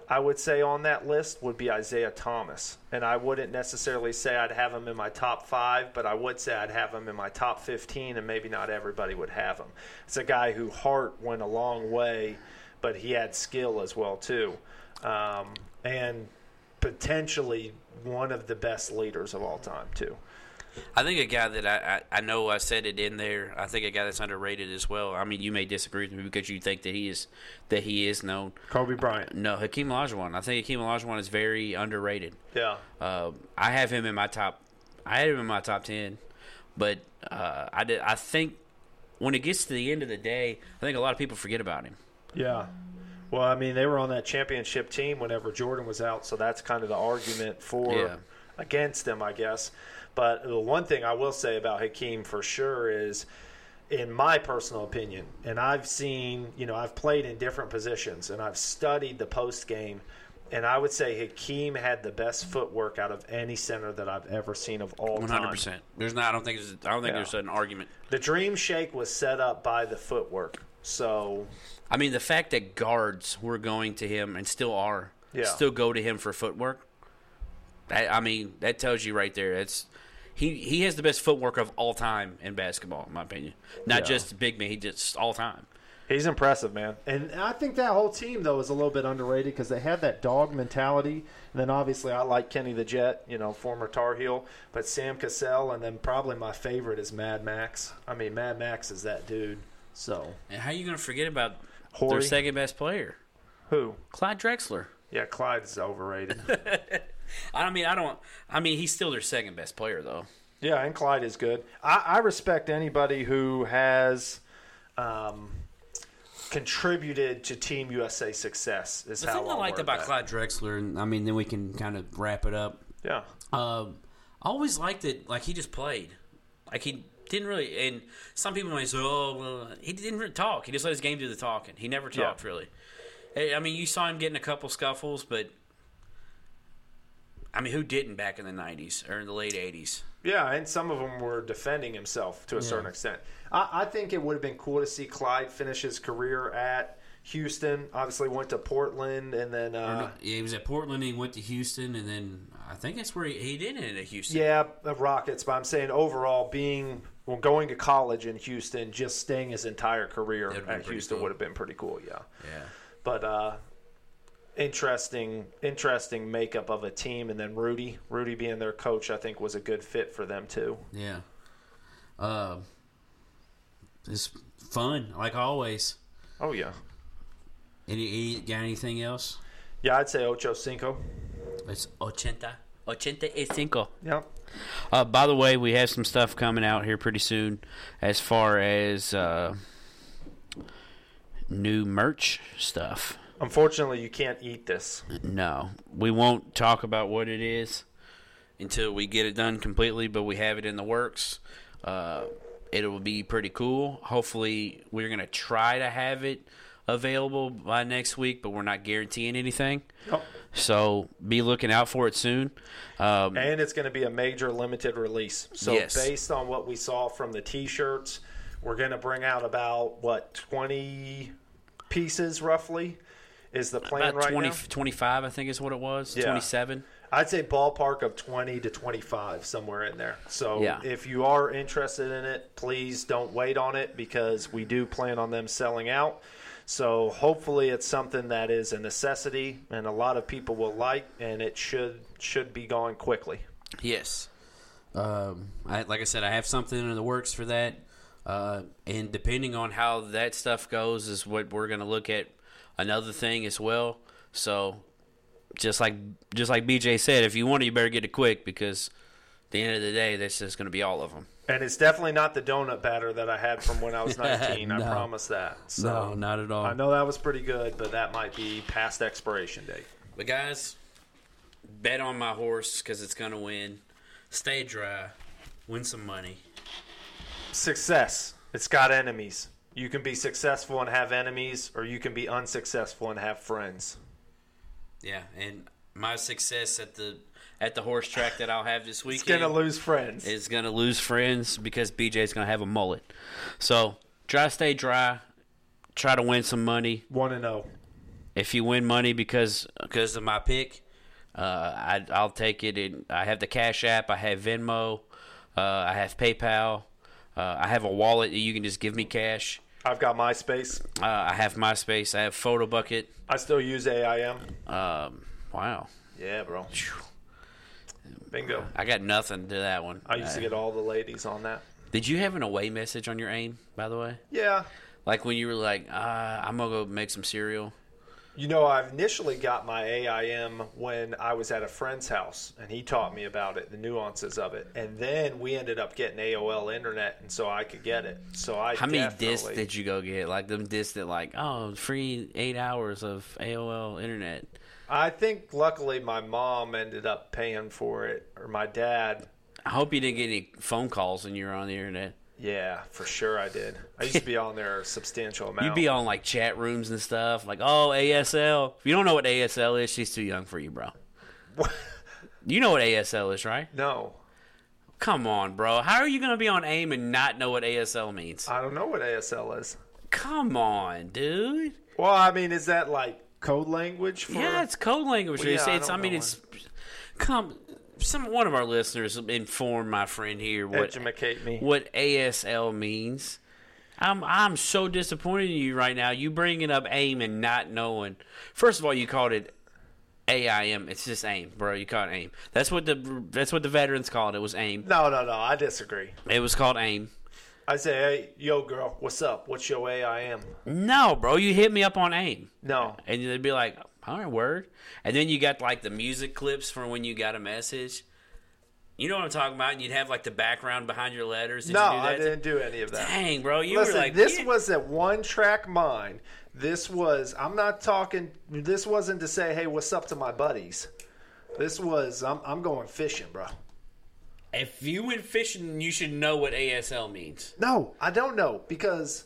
I would say on that list would be Isiah Thomas. And I wouldn't necessarily say I'd have him in my top five, but I would say I'd have him in my top 15, and maybe not everybody would have him. It's a guy who heart went a long way, but he had skill as well, too. Um, and potentially one of the best leaders of all time, too. I think a guy that I, I I know I said it in there. I think a guy that's underrated as well. I mean, you may disagree with me because you think that he is that he is known. Kobe Bryant. No, Hakeem Olajuwon. I think Hakeem Olajuwon is very underrated. Yeah. Uh, I have him in my top. I had him in my top ten, but uh, I did. I think when it gets to the end of the day, I think a lot of people forget about him. Yeah. Well, I mean, they were on that championship team whenever Jordan was out, so that's kind of the argument for Yeah. against them, I guess. But the one thing I will say about Hakeem for sure is, in my personal opinion, and I've seen, you know, I've played in different positions and I've studied the post game, and I would say Hakeem had the best footwork out of any center that I've ever seen of all One time. hundred percent. There's not. I don't think. There's, I don't think Yeah. there's an argument. The Dream Shake was set up by the footwork, so I mean, the fact that guards were going to him and still are, Yeah. still go to him for footwork. That, I mean, that tells you right there. It's he he has the best footwork of all time in basketball, in my opinion. Not Yeah. just big man, he just all time. He's impressive, man. And I think that whole team though is a little bit underrated because they have that dog mentality. And then obviously I like Kenny the Jet, you know, former Tar Heel, but Sam Cassell, and then probably my favorite is Mad Max. I mean, Mad Max is that dude. So And how are you going to forget about their second best player, Who? Clyde Drexler? Yeah, Clyde's overrated. <laughs> I mean, I don't. I mean, he's still their second best player, though. yeah, and Clyde is good. I, I respect anybody who has um, contributed to Team USA success. Is The how thing I liked about that. Clyde Drexler, and I mean, then we can kind of wrap it up. Yeah. Um, I always liked it. Like he just played. Like he didn't really. And some people might say, "Oh, well, he didn't really talk. He just let his game do the talking. He never Yeah. talked really." Eh, I mean, you saw him getting a couple scuffles, but I mean, who didn't back in the '90s or in the late '80s? Yeah, and some of them were defending himself to a certain extent. I, I think it would have been cool to see Clyde finish his career at Houston. Obviously, went to Portland, and then uh, yeah, he was at Portland. He went to Houston, and then I think that's where he, he did end at Houston. yeah, the Rockets. But I'm saying overall, being well, going to college in Houston, just staying his entire career That'd at Houston cool. would have been pretty cool. Yeah, yeah. but uh, interesting, interesting makeup of a team, and then Rudy, Rudy being their coach, I think was a good fit for them too. Yeah. Uh, it's fun, like always. Oh yeah, Any, any got anything else? yeah, I'd say Ocho Cinco. It's ochenta. Ochenta y cinco. Yep. Uh, by the way, we have some stuff coming out here pretty soon as far as uh, new merch stuff. Unfortunately, you can't eat this. No, we won't talk about what it is until we get it done completely, but we have it in the works. Uh, it will be pretty cool. Hopefully, we're going to try to have it available by next week, but we're not guaranteeing anything. Oh. So be looking out for it soon. Um, And it's going to be a major limited release. So, Yes. based on what we saw from the t shirts, we're going to bring out about, what, 20 pieces roughly? Is the plan about right 20, now? 25, I think is what it was. Yeah. 27. I'd say ballpark of 20 to 25, somewhere in there. So, Yeah. if you are interested in it, please don't wait on it because we do plan on them selling out. So, hopefully, it's something that is a necessity and a lot of people will like, and it should should be going quickly. Yes. Um, I, like I said, I have something in the works for that. Uh, and depending on how that stuff goes, is what we're going to look at another thing as well. So, just like just like BJ said, if you want it, you better get it quick because at the end of the day, that's just going to be all of them. And it's definitely not the donut batter that I had from when I was <laughs> 19. I promise that. So not at all. I know that was pretty good, but that might be past expiration date. But guys, bet on my horse because it's going to win. Stay dry, win some money. Success. It's got enemies. You can be successful and have enemies, or you can be unsuccessful and have friends. Yeah, and my success at the at the horse track that I'll have this <laughs> weekend. gonna lose friends. is going to lose friends because BJ's going to have a mullet. So try to stay dry. Try to win some money. One and oh. zero. If you win money because because of my pick, uh, I, I'll take it. And I have the Cash App. I have Venmo. Uh, I have PayPal. Uh, I have a wallet that you can just give me cash. I've got MySpace. Uh, I have MySpace. I have Photobucket. I still use AIM. Um, wow, Yeah, bro. Bingo. I got nothing to that one. I used to Uh, get all the ladies on that. Did you have an away message on your aim? By the way. Yeah. Like when you were like, uh, I'm gonna go make some cereal. You know, I initially got my AIM when I was at a friend's house, and he taught me about it, the nuances of it. And then we ended up getting AOL internet, and so I could get it. So I How many discs did you go get? Like them discs that like, oh, free eight hours of AOL internet. I think luckily my mom ended up paying for it, or my dad. I hope you didn't get any phone calls when you were on the internet. Yeah, for sure I did. I used to be on there a substantial amount. <laughs> You'd be on like chat rooms and stuff. Like, oh, ASL. If you don't know what ASL is, she's too young for you, bro. You know what ASL is, right? no, Come on, bro. How are you gonna be on AIM and not know what ASL means? I don't know what ASL is. Come on, dude. Well, I mean, is that like code language for? Yeah, it's code language. Well, yeah, it's, I it's I, mean, it's come. Some one of our listeners informed my friend here what what ASL means. I'm I'm so disappointed in you right now. You bringing up AIM and not knowing. First of all, you called it AIM. It's just AIM, bro. You called it AIM. That's what the that's what the veterans called it. Was AIM. No, no, no. I disagree. It was called AIM. I say, hey, yo, girl, what's up? What's your AIM? No, bro. You hit me up on AIM, No. and they'd be like, "All right, word." And then you got like the music clips for when you got a message. You know what I'm talking about? And you'd have like the background behind your letters. Did No, you do that? I didn't do any of that. Dang, bro, you Listen, were like this yeah. was a one track mind. This was, I'm not talking, this wasn't to say, hey, what's up to my buddies. This was, I'm, I'm going fishing, bro. If you went fishing, you should know what ASL means. No, I don't know because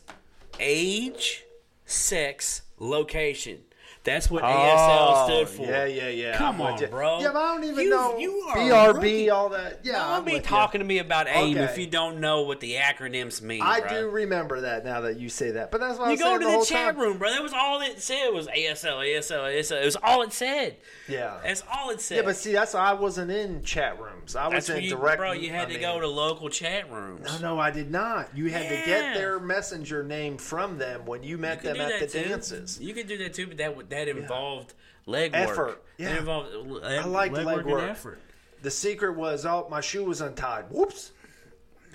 Age, sex, location. That's what ASL oh, stood for. Oh, Yeah, yeah, yeah. Come I'm on, bro. Yeah, but I don't even You- know you are BRB, all that. Yeah, Don't I'm be with you. talking to me about AIM Okay. if you don't know what the acronyms mean. I bro. do remember that now that you say that, but that's what I You go to the the, chat time. room, bro. That was all it said was ASL, ASL, ASL. It was all it said. Yeah. That's all it said. Yeah, but see, that's why I wasn't in chat rooms. I was That's in you, direct. bro. You had I to mean- go to local chat rooms. No, no, I did not. You had to get their messenger name from them when you met them at the too. dances. You could do that too, but that would- that involved leg Effort, work. yeah. That involved leg, I liked leg leg work, effort. The secret was, oh, my shoe was untied. Whoops.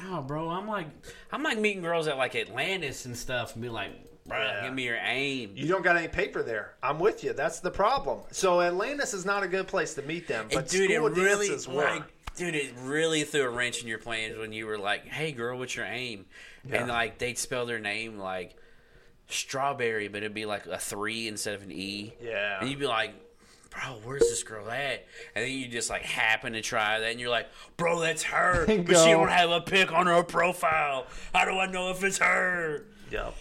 No, bro, I'm like I'm like meeting girls at like Atlantis and stuff and be like, bro, Yeah. give me your aim. You don't got any paper there. I'm with you. That's the problem. So Atlantis is not a good place to meet them. But And dude, it school really dances were. like, dude, it really threw a wrench in your plans when you were like, "Hey, girl, what's your aim?" And like they'd spell their name like strawberry, but it'd be like a three instead of an e. Yeah. and you'd be like. Bro, where's this girl at? And then you just like happen to try that, and you're like, "Bro, that's her," <laughs> but she Bingo. don't have a pic on her profile. How do I know if it's her? Yep.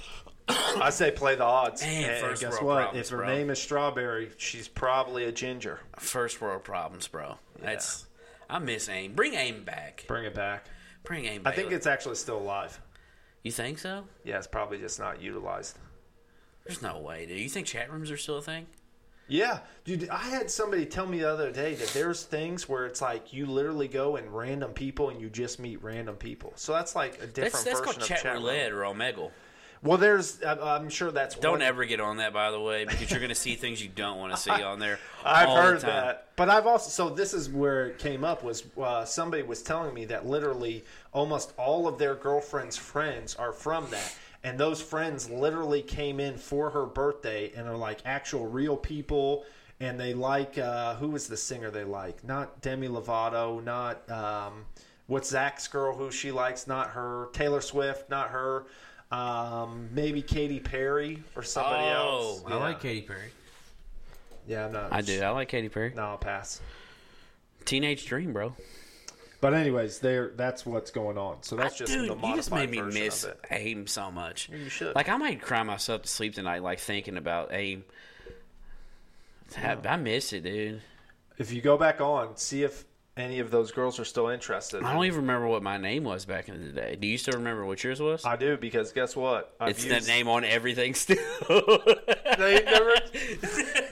I say play the odds. Man, and first guess world what? problems, if her bro. name is Strawberry, she's probably a ginger. First world problems, bro. That's I miss AIM. Bring AIM back. Bring it back. Bring AIM back. I think it's actually still alive. You think so? Yeah, it's probably just not utilized. There's no way, dude. You think chat rooms are still a thing? Yeah, dude. I had somebody tell me the other day that there's things where it's like you literally go and random people and you just meet random people. So that's like a different That's that's version called of chat, chat room. roulette or Omegle. Well, there's. I'm- I'm sure that's. Don't one. ever get on that, by the way, because you're going to see things you don't want to see on there. <laughs> I've the heard time. that, but I've also. So this is where it came up was uh, somebody was telling me that literally almost all of their girlfriend's friends are from that. And those friends literally came in for her birthday and are like actual real people. And they like uh, who was the singer they like? Not Demi Lovato, not um, what's Zach's girl who she likes? Not her. Taylor Swift, not her. Um, maybe Katy Perry or somebody Oh, else. I like Katy Perry. Yeah, I'm not. I do. I like Katy Perry. No, I'll pass. Teenage Dream, bro. But anyways, there that's what's going on. So That's that's just Dude, the you just made me version miss of it. AIM so much. You should. Like I might cry myself to sleep tonight, like thinking about AIM. I, I miss it, dude. If you go back on, see if any of those girls are still interested. I don't even remember what my name was back in the day. Do you still remember what yours was? I do because guess what? I've it's used- the name on everything still. Never,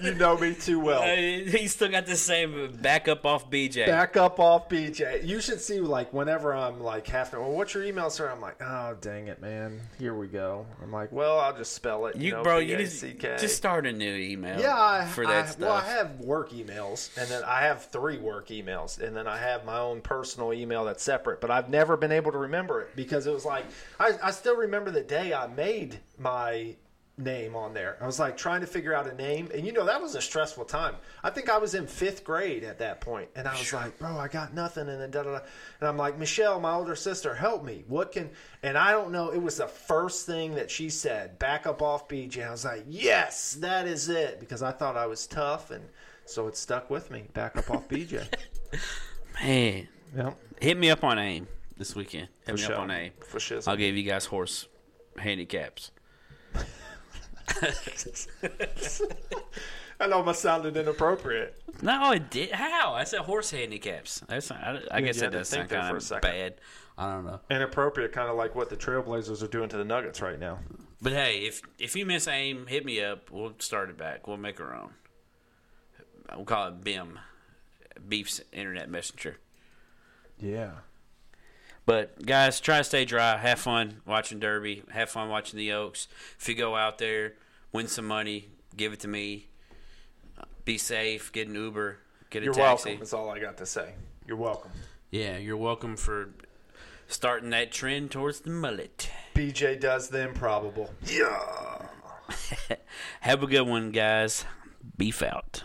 you know me too well. <laughs> he still got the same backup off BJ. Back up off BJ. You should see like whenever I'm like half. Well, what's your email, sir? I'm like, oh dang it, man. Here we go. I'm like, well, I'll just spell it. you, know, bro, you just, B-A-C-K. just start a new email. Yeah, I, for I- that stuff. Well, I have work emails, and then I have three work emails, and then I have my own personal email that's separate. But I've never been able to remember it because it was like I, I still remember the day I made my name on there. I was like trying to figure out a name, and you know that was a stressful time. I think I was in fifth grade at that point, and I was like, "Bro, I got nothing," and then da da da, and I'm like, "Michelle, my older sister, help me. What can?" And I don't know. It was the first thing that she said. Back up off BJ. I was like, "Yes, that is it," because I thought I was tough, and so it stuck with me. Back up off BJ. <laughs> Man, Yep. hit me up on AIM this weekend. Hit For me sure. up on AIM. For shiz. I'll give you guys horse handicaps. <laughs> I almost sounded inappropriate. No, it did. How? I said horse handicaps. That's not, I, I guess you that does think sound kind for a of second. bad. I don't know. Inappropriate, kind of like what the Trailblazers are doing to the Nuggets right now. But hey, if if you miss AIM, hit me up. We'll start it back. We'll make our own. We'll call it BIM. Beef's internet messenger. Yeah. But guys, try to stay dry. Have fun watching Derby. Have fun watching the Oaks. If you go out there, win some money, give it to me. Be safe. Get an Uber. Get a You're taxi. welcome. That's all I got to say. You're welcome. Yeah, you're welcome for starting that trend towards the mullet. BJ does the improbable. Yeah. <laughs> Have a good one, guys. Beef out.